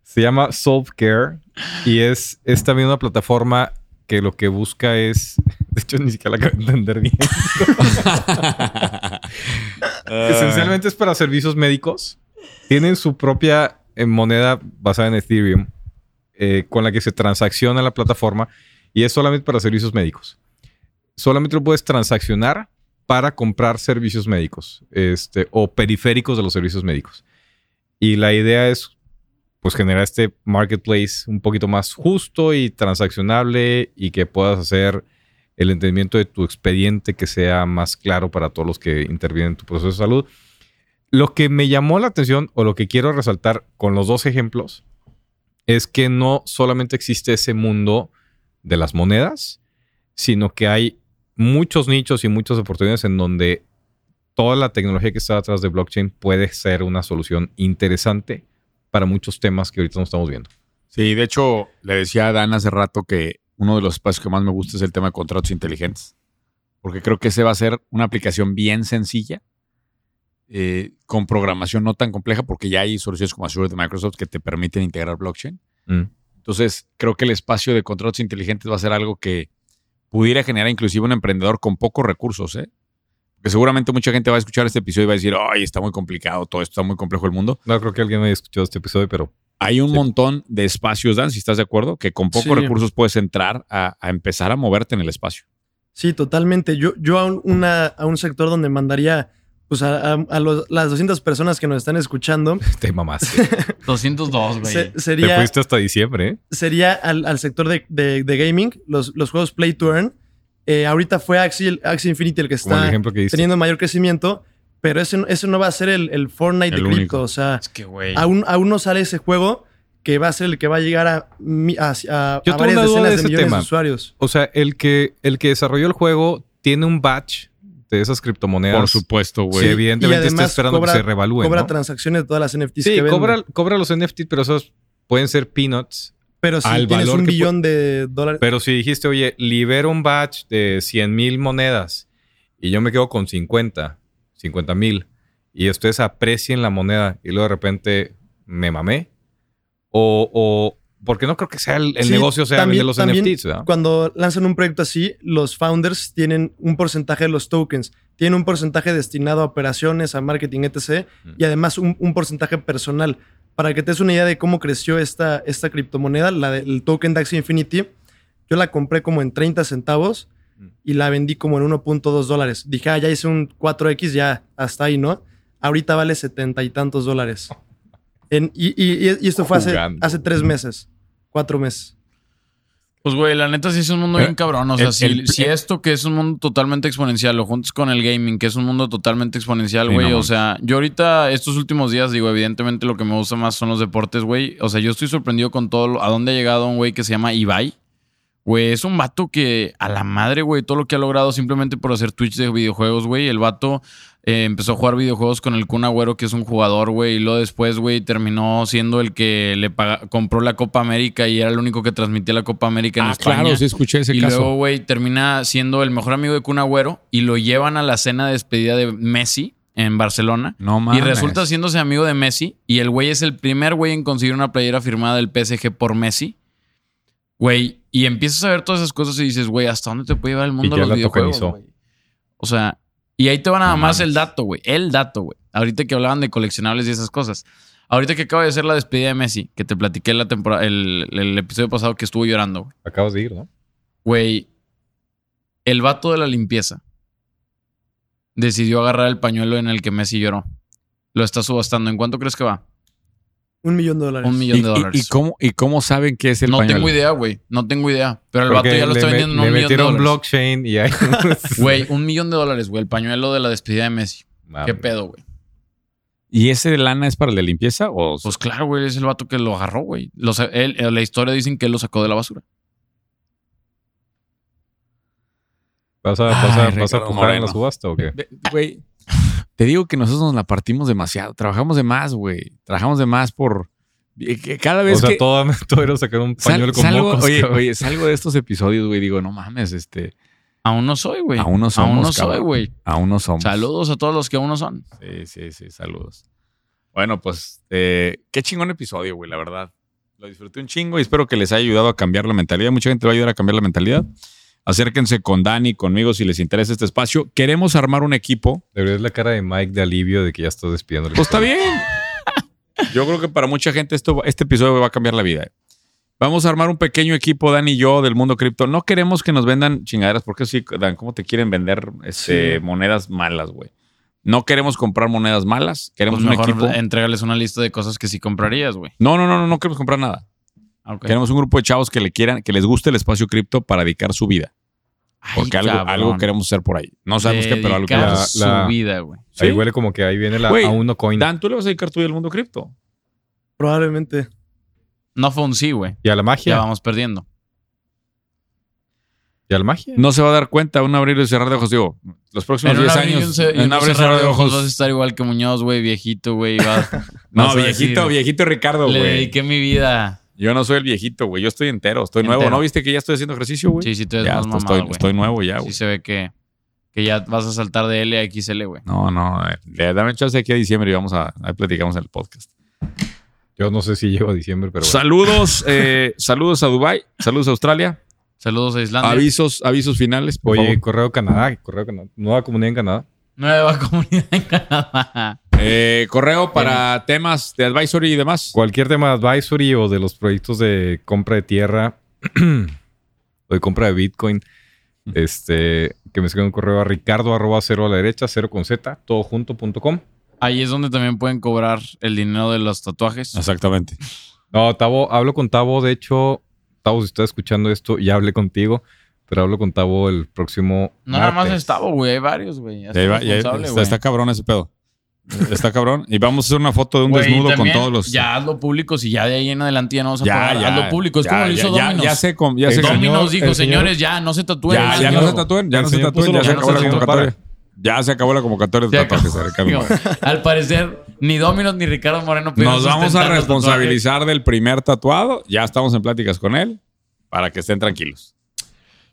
Se llama Solvecare y es, es también una plataforma que lo que busca es. De hecho, ni siquiera la acabo de entender bien. [laughs] Esencialmente es para servicios médicos. Tienen su propia eh, moneda basada en Ethereum eh, con la que se transacciona la plataforma y es solamente para servicios médicos. Solamente lo puedes transaccionar para comprar servicios médicos este, o periféricos de los servicios médicos. Y la idea es pues generar este marketplace un poquito más justo y transaccionable y que puedas hacer el entendimiento de tu expediente que sea más claro para todos los que intervienen en tu proceso de salud. Lo que me llamó la atención o lo que quiero resaltar con los dos ejemplos es que no solamente existe ese mundo de las monedas, sino que hay muchos nichos y muchas oportunidades en donde toda la tecnología que está detrás de blockchain puede ser una solución interesante para muchos temas que ahorita no estamos viendo. Sí, de hecho, le decía a Dan hace rato que uno de los espacios que más me gusta es el tema de contratos inteligentes. Porque creo que ese va a ser una aplicación bien sencilla, eh, con programación no tan compleja, porque ya hay soluciones como Azure de Microsoft que te permiten integrar blockchain. Mm. Entonces, creo que el espacio de contratos inteligentes va a ser algo que pudiera generar inclusive un emprendedor con pocos recursos, ¿eh? Porque seguramente mucha gente va a escuchar este episodio y va a decir, ay, está muy complicado, todo esto está muy complejo el mundo. No creo que alguien haya escuchado este episodio, pero Hay un Sí. montón de espacios, Dan, si estás de acuerdo, que con pocos Sí. recursos puedes entrar a, a empezar a moverte en el espacio. Sí, totalmente. Yo, yo a, un, una- a un sector donde mandaría pues, a, a- a los- las 200 personas que nos están escuchando [laughs] te mamaste. [laughs] 202, güey. se- te sería, fuiste hasta diciembre, ¿eh? sería al, al sector de, de- de gaming, los, los juegos Play to Earn. Eh, ahorita fue Axie, Axie Infinity el que está teniendo mayor crecimiento, pero ese, ese no va a ser el, el Fortnite El de único. cripto. O sea, Es que, güey. aún, aún no sale ese juego que va a ser el que va a llegar a, a, a- Yo a tengo varias decenas de de, millones tema. de usuarios. O sea, el que, el que desarrolló el juego tiene un batch de esas criptomonedas. Por supuesto, Sí, güey. evidentemente Y está esperando cobra- que se revalúen. Cobra ¿no? transacciones de todas las NFTs Sí, que cobra, cobra los NFTs, pero esos pueden ser peanuts. Pero si al tienes valor un billón de dólares. Pero si dijiste, oye, libera un batch de 100 mil monedas y yo me quedo con 50, 50 mil, y ustedes aprecien la moneda y luego de repente me mamé, o, o porque no creo que sea el, el Sí, negocio sea también- vender los también NFTs. Cuando lanzan un proyecto así, los founders tienen un porcentaje de los tokens, tienen un porcentaje destinado a operaciones, a marketing, etc. Mm. Y además un, un porcentaje personal. Para que te des una idea de cómo creció esta, esta criptomoneda, la del token de Axie Infinity, yo la compré como en 30 centavos. Y la vendí como en 1.2 dólares. Dije, ah, ya hice un 4X, ya hasta ahí, ¿no? Ahorita vale setenta y tantos dólares. [laughs] En- y, y- y esto fue hace, hace tres meses, cuatro meses. Pues, güey, la neta sí es un mundo Pero bien cabrón. O sea, el- si, el- si esto que es un mundo totalmente exponencial, lo juntas con el gaming, que es un mundo totalmente exponencial, Sí, güey. no o sea, yo ahorita, estos últimos días, digo, evidentemente lo que me gusta más son los deportes, güey. O sea, yo estoy sorprendido con todo lo- a dónde ha llegado un güey que se llama Ibai. Güey, es un vato que a la madre, güey, todo lo que ha logrado simplemente por hacer Twitch de videojuegos, güey. El vato eh, empezó a jugar videojuegos con el Kun Agüero, que es un jugador, güey. Y luego después, güey, terminó siendo el que le paga- compró la Copa América y era el único que transmitía la Copa América en Ah, España. claro, sí escuché ese y caso. luego, güey, termina siendo el mejor amigo de Kun Agüero y lo llevan a la cena de despedida de Messi en Barcelona. no mames. Y resulta siéndose amigo de Messi. Y el güey es el primer güey en conseguir una playera firmada del PSG por Messi. Güey, y empiezas a ver todas esas cosas y dices, güey, ¿hasta dónde te puede llevar el mundo de los videojuegos? O sea, y ahí te va nada No más mames. el dato, güey. El dato, güey. Ahorita que hablaban de coleccionables y esas cosas. Ahorita que acaba de ser la despedida de Messi, que te platiqué la temporada, el, el episodio pasado que estuvo llorando, güey. Acabas de ir, ¿no? Güey, el vato de la limpieza decidió agarrar el pañuelo en el que Messi lloró. Lo está subastando. ¿En cuánto crees que va? Un millón de dólares. Un millón ¿Y, de y- dólares. y cómo, ¿Y cómo saben que es el no pañuelo? tengo idea, güey. No tengo idea. Pero el vato Porque ya lo está vendiendo en un millón de metieron dólares. blockchain y hay... Güey, un millón de dólares, güey. El pañuelo de la despedida de Messi. ¿Qué pedo, güey? ¿Y ese de lana es para de limpieza? O Pues claro, güey. Es el vato que lo agarró, güey. Eh, la historia dicen que él lo sacó de la basura. ¿Vas a, vas a, Ay, vas a Ricardo pujar en la subasta o qué? Güey, te digo que nosotros nos la partimos demasiado. Trabajamos de más, güey. Trabajamos de más por... eh, que Cada O vez sea, que... todo, [laughs] todo era sacar un sal- pañuelo con salgo, mocos. oye, cabrón. oye, salgo de estos episodios, güey. Digo, no mames, este... Aún no soy, güey. Aún no somos, Aún no soy, güey. Aún no somos. Saludos a todos los que aún no son. Sí, sí, sí, saludos. Bueno, pues eh, qué chingón episodio, güey, la verdad. Lo disfruté un chingo y espero que les haya ayudado a cambiar la mentalidad. Mucha gente va a ayudar a cambiar la mentalidad. Acérquense con Dani, conmigo, si les interesa este espacio. Queremos armar un equipo. Deberías la cara de Mike de alivio de que ya estás despidiendo. el Pues está bien. Yo creo que para mucha gente esto, este episodio va a cambiar la vida. Vamos a armar un pequeño equipo, Dani y yo, del mundo cripto. No queremos que nos vendan chingaderas, porque sí, Dan, ¿cómo te quieren vender este, Sí. monedas malas, güey? No queremos comprar monedas malas. Queremos Pues un mejor equipo. entregales una lista de cosas que sí comprarías, güey. No, no, no, no, no queremos comprar nada. Ok. Queremos un grupo de chavos que le quieran, que les guste el espacio cripto para dedicar su vida. Ay, Porque algo, queremos hacer por ahí. No sabemos qué, pero algo. La- su la- vida, güey. ¿Sí? Ahí huele como que ahí viene la Güey, a uno coin. Dan, tú le vas a dedicar tu vida al mundo cripto. Probablemente. No fue un sí, güey. Y a la Ya magia. vamos perdiendo. Y a la magia. No se va a dar cuenta un abrir y cerrar de ojos. Digo, los próximos En un 10 abrir y un años. En un abrir y cerrar de ojos. vas a estar igual que Muñoz, güey, viejito, güey. [laughs] No, viejito, decir, viejito Ricardo, Le güey. dediqué mi vida. Yo no soy el viejito, güey. Yo estoy entero, estoy nuevo. ¿No viste que ya estoy haciendo ejercicio, güey? Sí, sí, te ves ya más estoy, mamado, estoy, güey. estoy nuevo ya, Sí güey. se ve que, que ya vas a saltar de L a XL, güey. No, no. eh, Dame chance aquí a diciembre y vamos a... Ahí platicamos en el podcast. Yo no sé si llego a diciembre, pero bueno. Saludos, eh, saludos a Dubai, saludos a Australia. Saludos a Islandia. Avisos, avisos finales, por Oye, favor. Correo Canadá, Correo Canadá, nueva comunidad en Canadá. Nueva [laughs] comunidad en Canadá. Eh, correo para temas de advisory y demás. Cualquier tema de advisory o de los proyectos de compra de tierra [clears throat] o de compra de Bitcoin, este, que me escriban un correo a ricardo arroba cero a la derecha, cero con z, todo junto punto com. Ahí es donde también pueden cobrar el dinero de los tatuajes. Exactamente. [laughs] No, Tavo, hablo con Tavo, de hecho, Tavo, si estás escuchando esto, ya hablé contigo, pero hablo con Tavo el próximo No nada más es Tavo, güey. Hay varios, güey. Está está cabrón ese pedo. Está cabrón. Y vamos a hacer una foto de un Güey, desnudo también, con todos los. Ya hazlo público, si ya de ahí en adelante ya no vas a ya, pagar. ya. hazlo público. Es Ya, como lo hizo ya, Dominos. Ya sé, cómo- ya cómo- señor- Dominos dijo, el señor- señores, ya no se tatúen. Ya, ya no se tatúen, ya el no se señor tatúen, ya los se acabó la convocatoria. Ya se acabó la convocatoria de Se tatuajes, acabó. Ricardo. [laughs] Al parecer, ni Dominos ni Ricardo Moreno pudieron Nos vamos a sustentar los responsabilizar del primer tatuado. Ya estamos en pláticas con él para que estén tranquilos.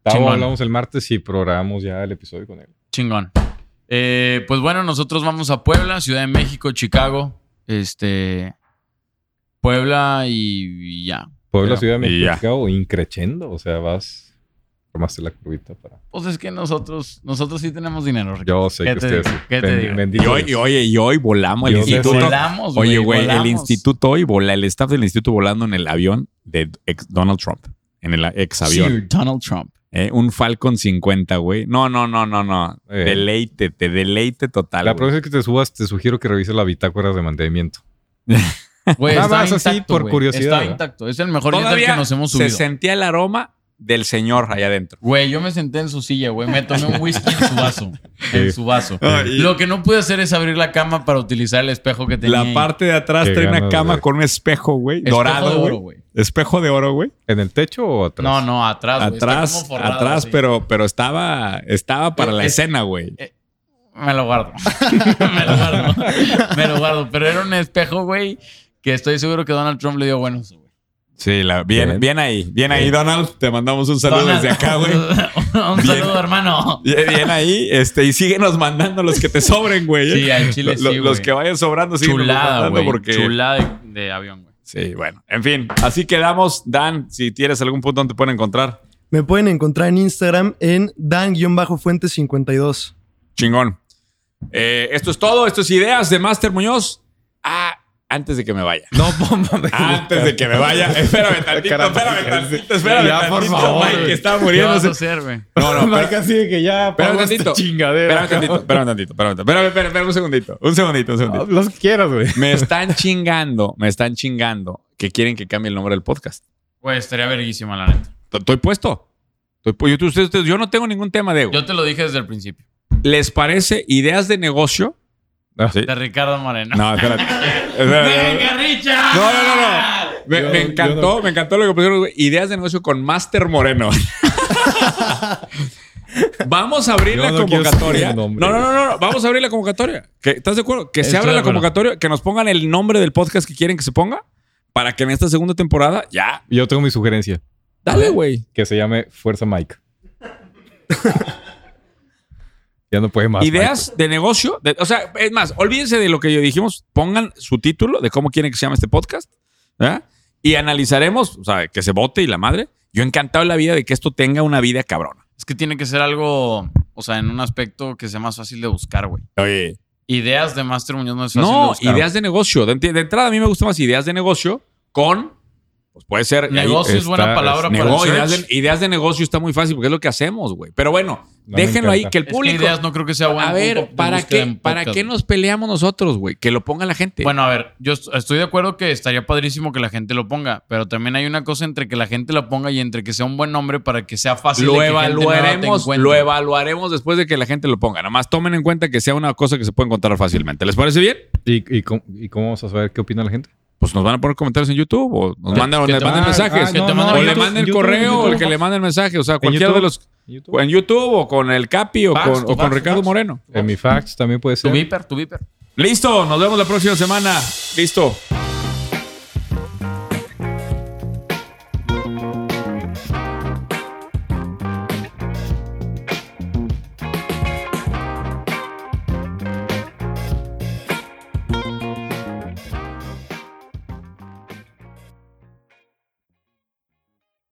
Tavo, Chingón. hablamos el martes y programamos ya el episodio con él. Chingón. Eh, pues bueno, nosotros vamos a Puebla, Ciudad de México, Chicago, este, Puebla y, y ya. Puebla, Pero- Ciudad de. México, increchendo, o sea, vas, formaste la curvita para... Pues es que nosotros, nosotros sí tenemos dinero. Ricardo. Yo sé ¿Qué que te ustedes... ¿Qué te digo? Y hoy, y oye, y hoy volamos el instituto. volamos. Oye, güey, el instituto hoy vola, el staff del instituto volando en el avión de ex- Donald Trump. En el ex avión. Sir Donald Trump. Eh, un Falcon 50, güey. No, no, no, no, no. Eh. Deleite, te deleite total. La próxima vez que te subas, te sugiero que revises la bitácora de mantenimiento. Güey, Nada está más así, intacto, por güey. curiosidad, Está intacto. Es el mejor Todavía que nos hemos se subido. sentía el aroma del señor allá adentro. Güey, yo me senté en su silla, güey. Me tomé un whisky en su vaso. [laughs] En su vaso. Ay. Lo que no pude hacer es abrir la cama para utilizar el espejo que tenía. La parte de atrás trae una cama con un espejo, güey. Dorado, de güey. oro, güey. Espejo de oro, güey. ¿En el techo o atrás? No, no, atrás. Está Atrás, como forrado, atrás, así. pero, pero estaba, estaba para la Es- escena, güey. Me lo guardo. [laughs] me lo guardo. me lo guardo. Pero era un espejo, güey, que estoy seguro que Donald Trump le dio buen uso, güey. Sí, la, bien, Bien. bien ahí, bien ahí, Donald. Te mandamos un saludo Donald, desde acá, güey. [laughs] un Bien. saludo, hermano. Bien, ahí, este, y síguenos mandando los que te sobren, güey. Sí, al chile Lo- lo- sí, Los que vayan sobrando, síguenos Chulada, mandando güey. porque... Chulada de, de avión, güey. Sí, bueno. En fin, así quedamos. Dan, si tienes algún punto donde te pueden encontrar. Me pueden encontrar en Instagram en dan-fuente52. Chingón. Eh, esto es todo. Esto es Ideas de Master Muñoz. Ah, antes de que me vaya. No, [laughs] pompa. Antes de que me vaya. Espérame [laughs] tantito, Caramba, espérame tantito, espérame Ya, por favor, Mike, estaba ¿Qué vas a muriéndose. No, no, [laughs] Mike, así de que ya Espérame tantito. chingadera. espérame tantito, espérame tantito, espérame. Espérame, espérame, espérame un segundito. Un segundito, un segundito. Los que quieras, güey. Me están chingando, me están chingando que quieren que cambie el nombre del podcast. Güey, estaría verguísima, la neta. Estoy puesto. Estoy yo, ustedes- ustedes- yo no tengo ningún tema de ego. Yo te lo dije desde el principio. ¿Les parece ideas de negocio? Ah. Sí. De Ricardo Moreno. No, espérate. [laughs] ¡Venga, Richard! No, no, no, no. Me, Yo- me encantó, no. me encantó lo que pusieron. güey. Ideas de negocio con Master Moreno. [laughs] Vamos a abrir Yo la no convocatoria. No, no, no, no. Vamos a abrir la convocatoria. ¿Que- ¿Estás de acuerdo? Que se abra la convocatoria, que nos pongan el nombre del podcast que quieren que se ponga para que en esta segunda temporada ya. Yo tengo mi sugerencia. Dale, güey. Que se llame Fuerza Mike. [laughs] ya no puede más. Ideas de negocio. de- o sea, es más, olvídense de lo que yo dijimos. Pongan su título de cómo quieren que se llame este podcast. ¿verdad? Y analizaremos, o sea, que se vote y la madre. Yo encantado en la vida de que esto tenga una vida cabrona. Es que tiene que ser algo, o sea, en un aspecto que sea más fácil de buscar, güey. Oye. Ideas de Master Muñoz no es fácil de No, buscar. ideas de negocio. De, de entrada, a mí me gustan más ideas de negocio con. Pues puede ser. ahí- Negocio es está- buena palabra para el ideas, de, ideas de negocio está muy fácil porque es lo que hacemos, güey. Pero bueno, No déjenlo ahí, que el Es que público. ideas no creo que sea bueno. a ver, ¿para qué, ¿para qué nos peleamos nosotros, güey? Que lo ponga la gente. Bueno, a ver, yo est- estoy de acuerdo que estaría padrísimo que la gente lo ponga, pero también hay una cosa entre que la gente lo ponga y entre que sea un buen nombre para que sea fácil lo de que evaluaremos, lo evaluaremos después de que la gente lo ponga. Nomás tomen en cuenta que sea una cosa que se puede encontrar fácilmente. ¿Les parece bien? ¿Y, y, cómo, ¿Y cómo vamos a saber qué opina la gente? Pues nos van a poner comentarios en YouTube o nos Que- mandan, que manden manden- mensajes. ah, o le manden YouTube, correo o el que le manden mensaje. O sea, cualquiera de los. ¿En YouTube? O en YouTube o con el Capi o Fax, con, tu o con fax, tu Ricardo fax. Moreno. En mi fax también puede Tu ser. viper, tu viper. Listo, nos vemos la próxima semana. Listo.